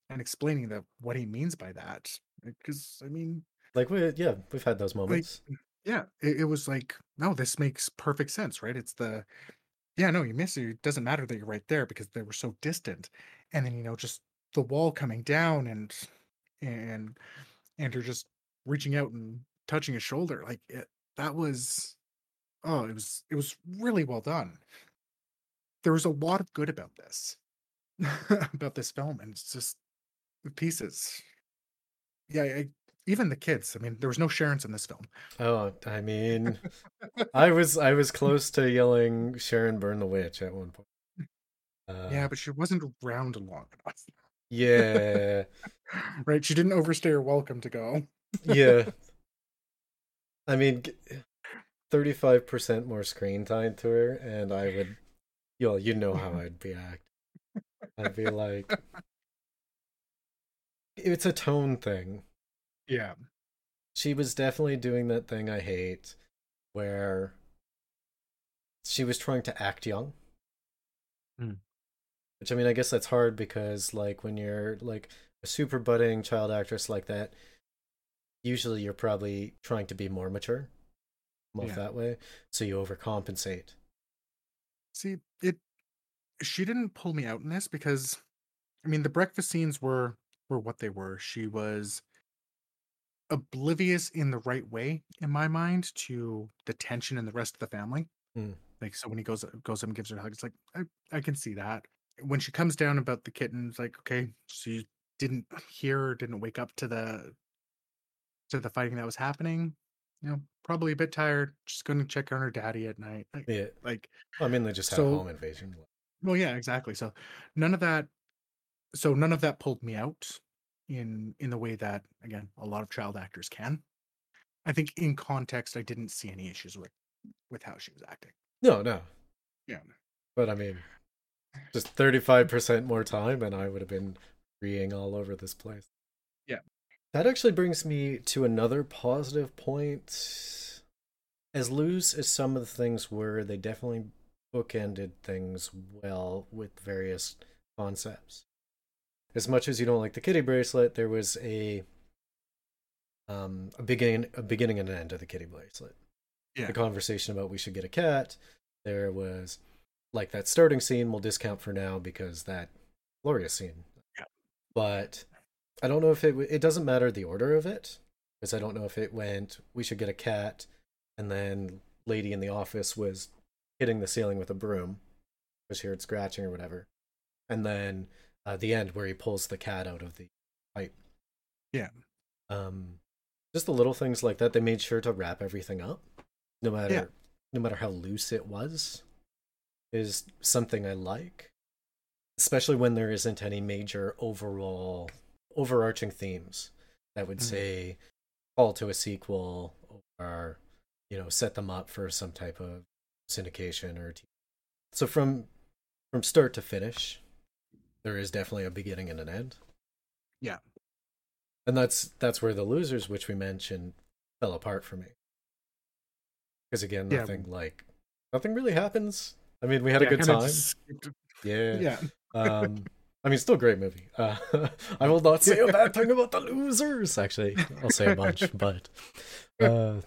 and explaining that what he means by that. Because I mean, Like we yeah, we've had those moments. yeah, it, it was like, no, this makes perfect sense, right? It's the yeah, no, you miss you. It doesn't matter that you're right there because they were so distant, and then you know just the wall coming down and and and you're just reaching out and touching his shoulder like it, that was oh it was it was really well done there was a lot of good about this <laughs> about this film and it's just the pieces yeah I, even the kids i mean there was no sharons in this film Oh, I mean, <laughs> I was I was close to yelling Sharon burn the witch at one point. Uh, yeah but she wasn't around long enough yeah, <laughs> right she didn't overstay her welcome to go yeah. <laughs> I mean, thirty-five percent more screen time to her, and I would, you you know how I'd react. I'd be like, it's a tone thing. yeah she was definitely doing that thing I hate where she was trying to act young. Hmm. Which I mean, I guess that's hard because like when you're like a super budding child actress like that, usually you're probably trying to be more mature. Off Yeah. that way. So you overcompensate. See, it she didn't pull me out in this because I mean the breakfast scenes were were what they were. She was oblivious in the right way in my mind to the tension in the rest of the family. Hmm. Like so when he goes goes up and gives her a hug, it's like I, I can see that. When she comes down about the kitten, it's like, okay, so you didn't hear or didn't wake up to the to the fighting that was happening. You know, probably a bit tired, just gonna check on her daddy at night. Like, Yeah. like I mean, they just had So- a home invasion. well, yeah, exactly. So none of that. So none of that pulled me out in in the way that again a lot of child actors can. I think in context, I didn't see any issues with with how she was acting. No, no. Yeah. But I mean, just 35% more time and I would have been freeing all over this place. Yeah. That actually brings me to another positive point. As loose as some of the things were, they definitely bookended things well with various concepts. As much as you don't like the kitty bracelet, there was a um a beginning a beginning and an end to the kitty bracelet Yeah. the conversation about we should get a cat. There was like that starting scene we'll discount for now because that glorious scene. Yeah. But I don't know if it it doesn't matter the order of it because I don't know if it went we should get a cat and then lady in the office was hitting the ceiling with a broom was heard scratching or whatever. And then uh, the end where he pulls the cat out of the pipe. Yeah. Um just the little things like that they made sure to wrap everything up no matter Yeah. no matter how loose it was is something i like especially when there isn't any major overall overarching themes that would Mhm. say call to a sequel or you know set them up for some type of syndication or t- so from from start to finish there is definitely a beginning and an end Yeah. and that's that's where the losers, which we mentioned, fell apart for me. Because again, Yeah. nothing like nothing really happens. I mean, we had a good time. skipped- Yeah. Yeah. Um, I mean, still a great movie. Uh, <laughs> I will not say a bad thing about the losers. Actually, I'll say a bunch, <laughs> but uh,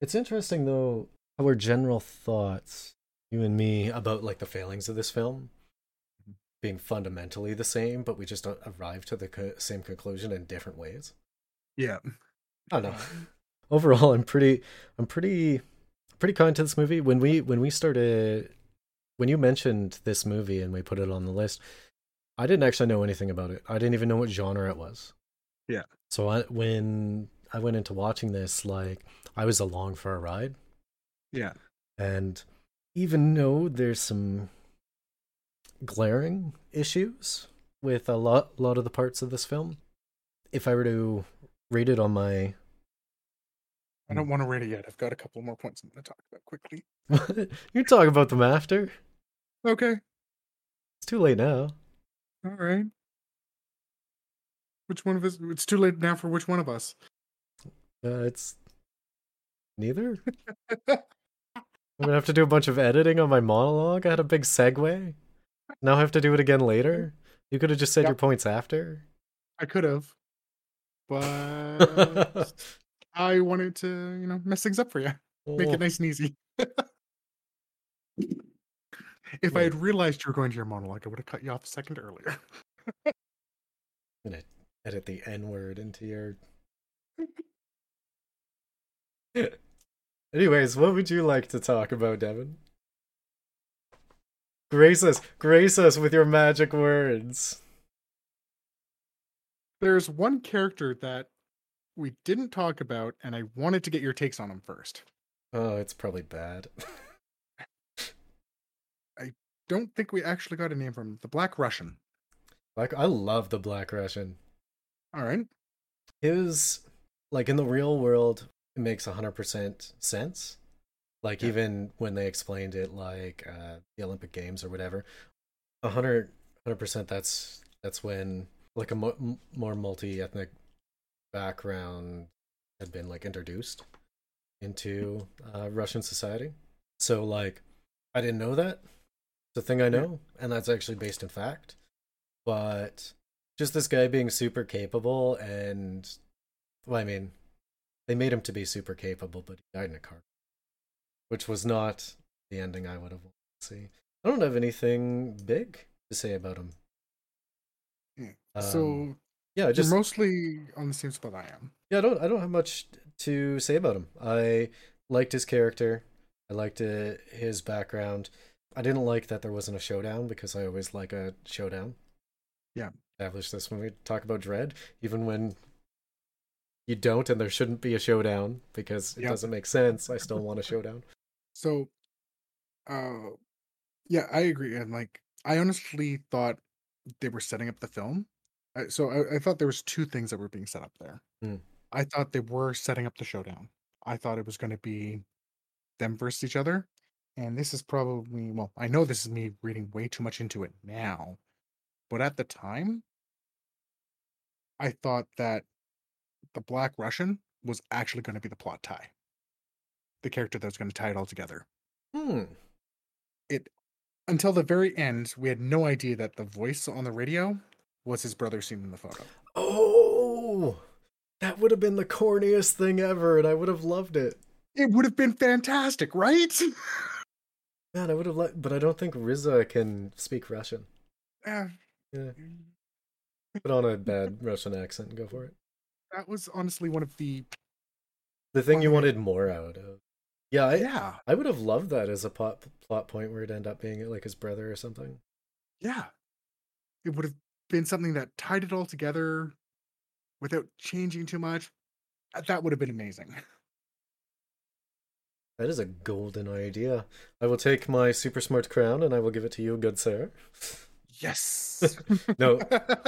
it's interesting though our general thoughts, you and me, about like the failings of this film being fundamentally the same, but we just don't arrive to the co- same conclusion in different ways. Yeah. I don't know. <laughs> Overall, I'm pretty, I'm pretty, pretty kind to this movie. When we when we started, when you mentioned this movie and we put it on the list, I didn't actually know anything about it. I didn't even know what genre it was. Yeah. So I, when I went into watching this, like I was along for a ride, Yeah. and even though there's some glaring issues with a lot, lot of the parts of this film, if I were to rate it on my I don't want to rate it yet. I've got a couple more points I'm going to talk about quickly. <laughs> you talk about them after. Okay. It's too late now. All right. Which one of us? It's too late now for which one of us? Uh, it's neither. <laughs> I'm gonna have to do a bunch of editing on my monologue. I had a big segue. Now I have to do it again later. You could have just said Yep. your points after. I could have, but <laughs> I wanted to, you know, mess things up for you. Make Oh, it nice and easy. <laughs> if I had realized you were going to your monologue, I would have cut you off a second earlier. I'm gonna edit the N word into your. <laughs> Anyways, what would you like to talk about, Devin? Grace us, grace us with your magic words. There's one character that we didn't talk about, and I wanted to get your takes on them first. Oh, it's probably bad. I don't think we actually got a name from. The Black Russian. Like, I love the Black Russian. All right. his like in the real world it makes 100% sense like Yeah. even when they explained it like uh the olympic games or whatever 100 100% that's that's when like a mo- more multi-ethnic background had been like introduced into uh russian society. So like i didn't know that. It's a thing i know and that's actually based in fact but just this guy being super capable and well i mean they made him to be super capable but he died in a car which was not the ending i would have wanted to see. I don't have anything big to say about him. Um, so yeah just you're mostly on the same spot I am. yeah i don't i don't have much to say about him i liked his character i liked uh, his background i didn't like that there wasn't a showdown because i always like a showdown Yeah. establish this when we talk about dread even when you don't and there shouldn't be a showdown because it Yep. doesn't make sense i still want a showdown <laughs> So, uh, yeah, I agree. And like, I honestly thought they were setting up the film. I, so I, I thought there was two things that were being set up there. Hmm. I thought they were setting up the showdown. I thought it was going to be them versus each other. And this is probably well, I know this is me reading way too much into it now, but at the time, I thought that the Black Russian was actually going to be the plot tie, the character that was going to tie it all together hmm until the very end, we had no idea that the voice on the radio was his brother seen in the photo. oh that would have been the corniest thing ever and i would have loved it It would have been fantastic, right? <laughs> man i would have liked but i don't think RZA can speak russian Uh, yeah put on a bad russian accent and go for it that was honestly one of the the thing you wanted more out of yeah i yeah, I would have loved that as a plot plot point where it'd end up being like his brother or something. yeah. It would have been something that tied it all together without changing too much. Uh, That would have been amazing. <laughs> That is a golden idea. I will take my super smart crown and I will give it to you, good sir. Yes. <laughs> No.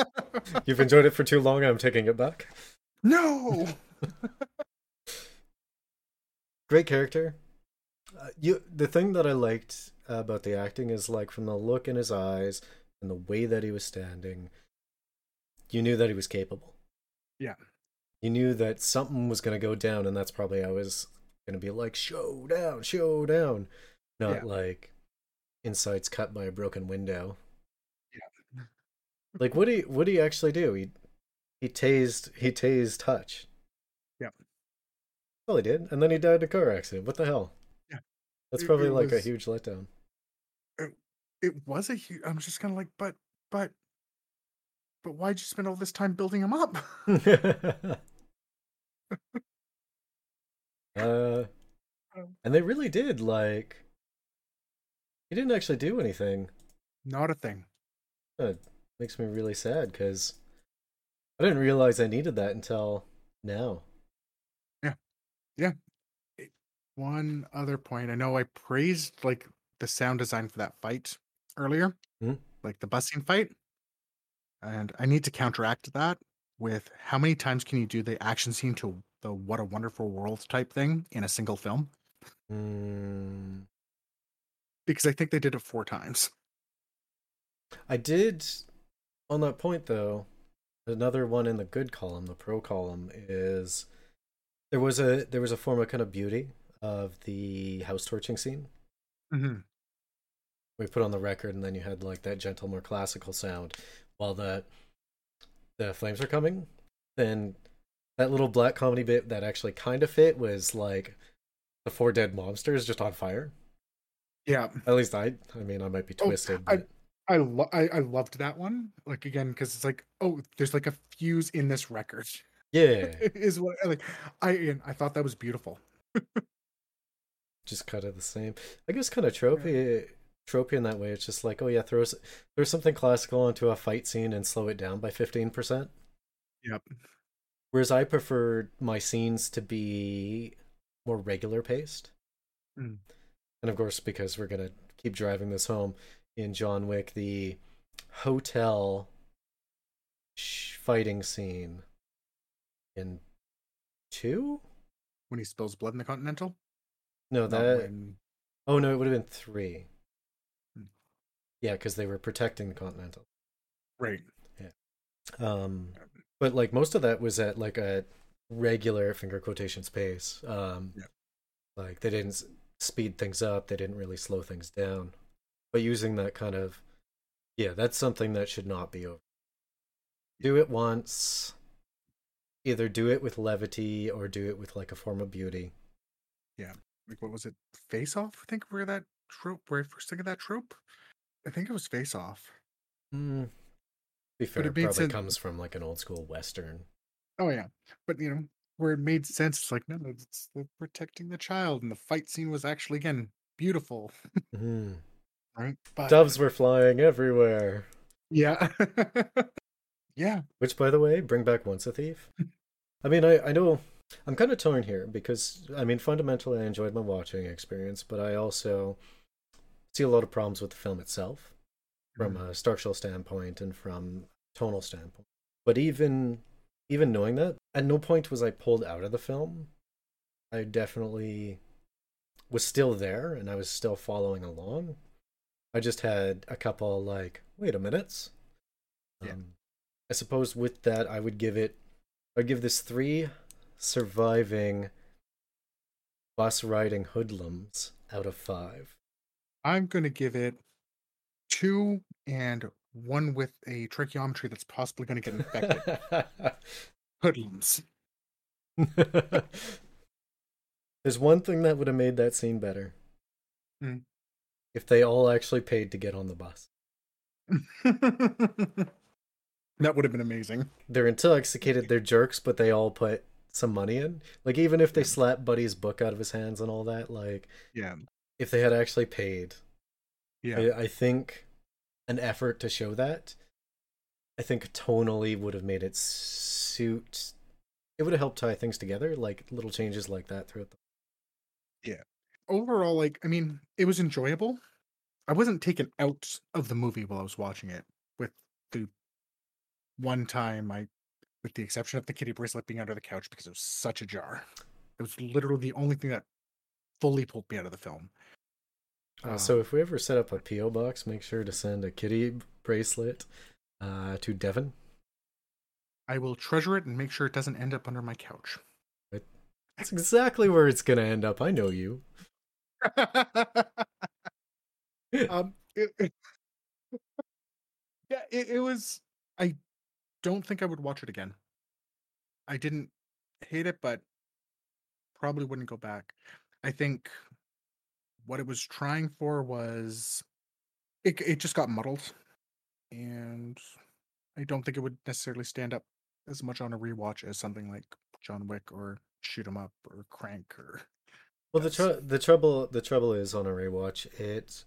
<laughs> You've enjoyed it for too long. I'm taking it back. no. Great character. Uh, you the thing that I liked about the acting is like from the look in his eyes and the way that he was standing, you knew that he was capable. Yeah. You knew that something was going to go down, and that's probably how was going to be like showdown, showdown, not Yeah. like insides cut by a broken window. Yeah. <laughs> Like what do you what do you actually do? He he tased he tased Hutch. Yeah. Well, he did, and then he died in a car accident. What the hell? Yeah. That's It- probably it like a huge letdown. It was a huge. I'm just kind of like, but, but, but why'd you spend all this time building him up? <laughs> uh, and they really did like. He didn't actually do anything. Not a thing. It makes me really sad because I didn't realize I needed that until now. Yeah, yeah. One other point. I know I praised like the sound design for that fight earlier, Mhm. like the busing fight, and I need to counteract that with how many times can you do the action scene to the "What a Wonderful World" type thing in a single film? Mm, Because I think they did it four times. I did on that point though. Another one in the good column, the pro column, is there was a there was a form of kind of beauty of the house torching scene. Mm-hmm. We put on the record and then you had like that gentle more classical sound while the the flames are coming then that little black comedy bit that actually kind of fit was like the four dead monsters just on fire Yeah, at least i i mean i might be Oh, twisted I- but I, lo- I I loved that one. Like again, because it's like, oh, there's like a fuse in this record. yeah <laughs> is what like I I thought that was beautiful. <laughs> just kind of the same i guess kind of tropey eh, tropey in that way it's just like oh yeah throw throw something classical onto a fight scene and slow it down by 15% Yep. Whereas I prefer my scenes to be more regular paced. Mm. And of course, because we're going to keep driving this home in John Wick, the hotel fighting scene in two? When he spills blood in the Continental. No, that. when- Oh, no, it would have been three. Yeah, because they were protecting the Continental. right. Yeah. Um, but like most of that was at like a regular finger quotations pace. Um, Yeah. like they didn't speed things up, they didn't really slow things down. But using that kind of, yeah, that's something that should not be over. Do it once. Either do it with levity or do it with like a form of beauty. Yeah. Like what was it? Face off. I think where that trope. Where I first think of that trope. I think it was face off. Mm. To be fair, it it probably sense- comes from like an old school western. Oh yeah, but you know where it made sense. It's like no, it's the protecting the child, and the fight scene was actually again beautiful, Mhm. <laughs> right? But Doves were flying everywhere. yeah, <laughs> yeah, Which, by the way, bring back Once a Thief. I mean, I, I know I'm kind of torn here because, I mean, fundamentally, I enjoyed my watching experience, but I also see a lot of problems with the film itself from a structural standpoint and from tonal standpoint. But even even knowing that, at no point was I pulled out of the film. I definitely was still there and I was still following along. I just had a couple like, wait a minute. Yeah. Um, I suppose with that, I would give it, I'd give this three surviving bus riding hoodlums out of five. I'm gonna give it two and one with a tracheometry that's possibly gonna get infected. <laughs> Hoodlums. <laughs> There's one thing that would have made that scene better. Hmm. If they all actually paid to get on the bus. <laughs> that would have been amazing. They're intoxicated, they're jerks, but they all put some money in. Like even if they slap Buddy's book out of his hands and all that, like Yeah, if they had actually paid, yeah, I, I think an effort to show that, I think tonally would have made it suit. It would have helped tie things together, like little changes like that throughout the. Yeah. Overall, like, I mean, it was enjoyable. I wasn't taken out of the movie while I was watching it, with the one time I, with the exception of the kitty bracelet being under the couch because it was such a jar. It was literally the only thing that fully pulled me out of the film. Uh, Um, so if we ever set up a PO box, make sure to send a kitty bracelet uh, to Devon. I will treasure it and make sure it doesn't end up under my couch. That's exactly where it's gonna end up. I know you. <laughs> um, it, it- <laughs> yeah, it, it was. I don't think I would watch it again. I didn't hate it, but probably wouldn't go back. I think what it was trying for was it. It just got muddled, and I don't think it would necessarily stand up as much on a rewatch as something like John Wick or Shoot 'Em Up or Crank or Well, the tr- the trouble the trouble is on a rewatch it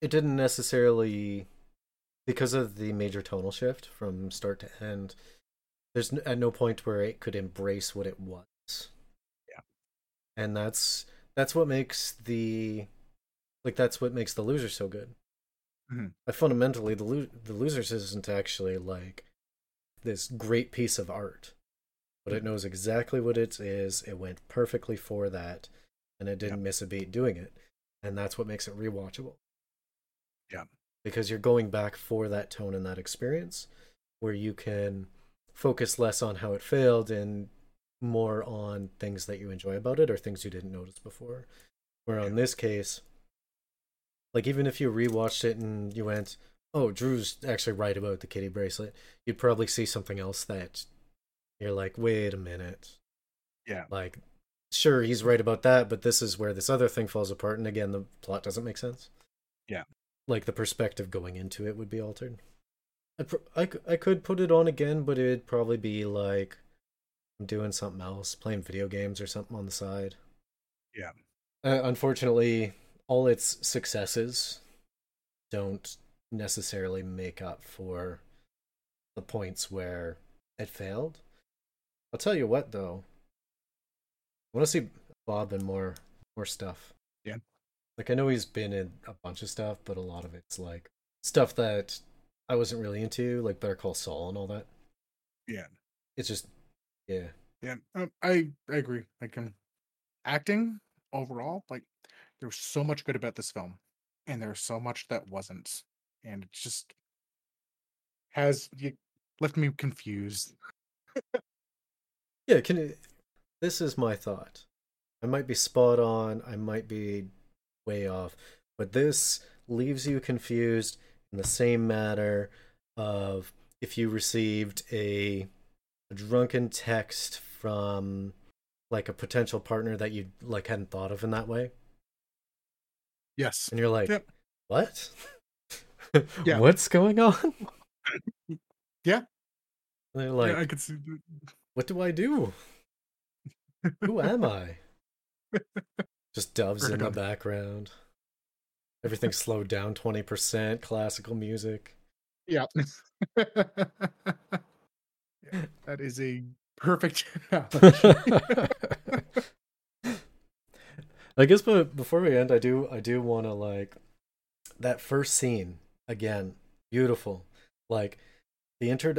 it didn't necessarily because of the major tonal shift from start to end. There's n- at no point where it could embrace what it was. Yeah. and that's that's what makes the like that's what makes the loser so good. Mhm. Like fundamentally, the lo- the losers isn't actually like this great piece of art, but it knows exactly what it is. It went perfectly for that, and it didn't miss a beat doing it, and that's what makes it rewatchable. Yeah. because you're going back for that tone and that experience, where you can focus less on how it failed and more on things that you enjoy about it or things you didn't notice before. Where on this case, like even if you rewatched it and you went, "Oh, Drew's actually right about the kitty bracelet," you'd probably see something else that you're like, "Wait a minute." Yeah. Like, sure, he's right about that, but this is where this other thing falls apart, and again, the plot doesn't make sense. Yeah. Like the perspective going into it would be altered. I pr- I, c- I could put it on again, but it'd probably be like I'm doing something else, playing video games or something on the side. Yeah. Uh, unfortunately, all its successes don't necessarily make up for the points where it failed. I'll tell you what, though. I want to see Bob in more more stuff. Yeah. Like I know he's been in a bunch of stuff, but a lot of it's like stuff that I wasn't really into, like Better Call Saul and all that. Yeah. It's just, yeah, Yeah, um, I I agree. Like um, acting overall, like there was so much good about this film, and there's so much that wasn't, and it just has you left me confused. yeah. Can it, this is my thought. I might be spot on. I might be way off, but this leaves you confused in the same matter of if you received a, a drunken text from like a potential partner that you like hadn't thought of in that way, Yes. and you're like, Yep. "What? <laughs> Yeah. What's going on?" <laughs> Yeah. And they're Yeah, like, I could see. "What do I do? Who am I?" <laughs> Just doves in the background. Everything slowed down 20%, classical music. Yeah. Yeah. That is a perfect. <laughs> <laughs> I guess but before we end, I do I do want to like that first scene again, beautiful. Like the intro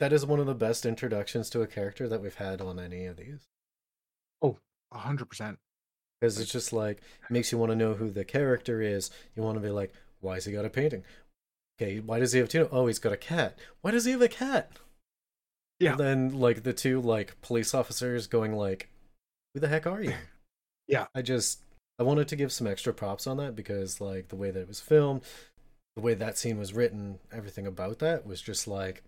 that is one of the best introductions to a character that we've had on any of these. Oh, a hundred percent. Because it's just like makes you want to know who the character is. You want to be like, why has he got a painting? Okay, why does he have two? Oh, he's got a cat. Why does he have a cat? Yeah. And then like the two like police officers going like, who the heck are you? <laughs> Yeah. I just I wanted to give some extra props on that because like the way that it was filmed, the way that scene was written, everything about that was just like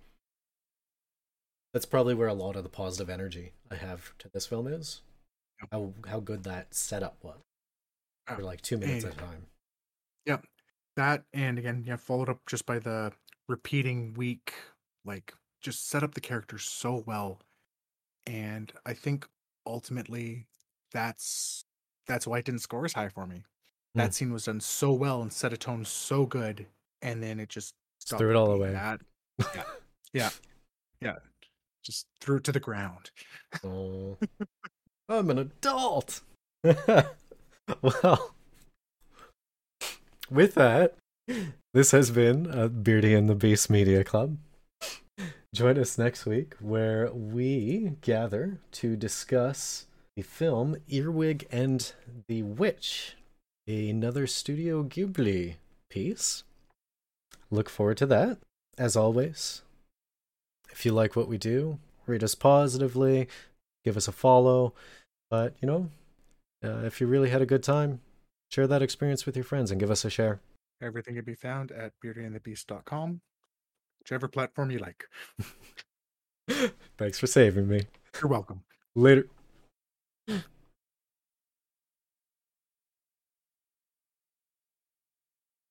that's probably where a lot of the positive energy I have to this film is. Yep. How how good that setup was ah, for Oh, like two minutes and- at a time. Yep. That and again yeah followed up just by the repeating week like just set up the characters so well and i think ultimately that's that's why it didn't score as high for me Hmm. that scene was done so well and set a tone so good and then it just threw it all away. that. yeah <laughs> yeah yeah just threw it to the ground Oh, <laughs> I'm an adult. <laughs> well, with that, this has been uh, Beardy and the Beast Media Club. Join us next week where we gather to discuss the film Earwig and the Witch, another Studio Ghibli piece. Look forward to that. As always, if you like what we do, rate us positively, give us a follow. But, you know, uh, if you really had a good time, share that experience with your friends and give us a share. Everything can be found at beardyandthebeast.com whichever platform you like. <laughs> Thanks for saving me. You're welcome. Later.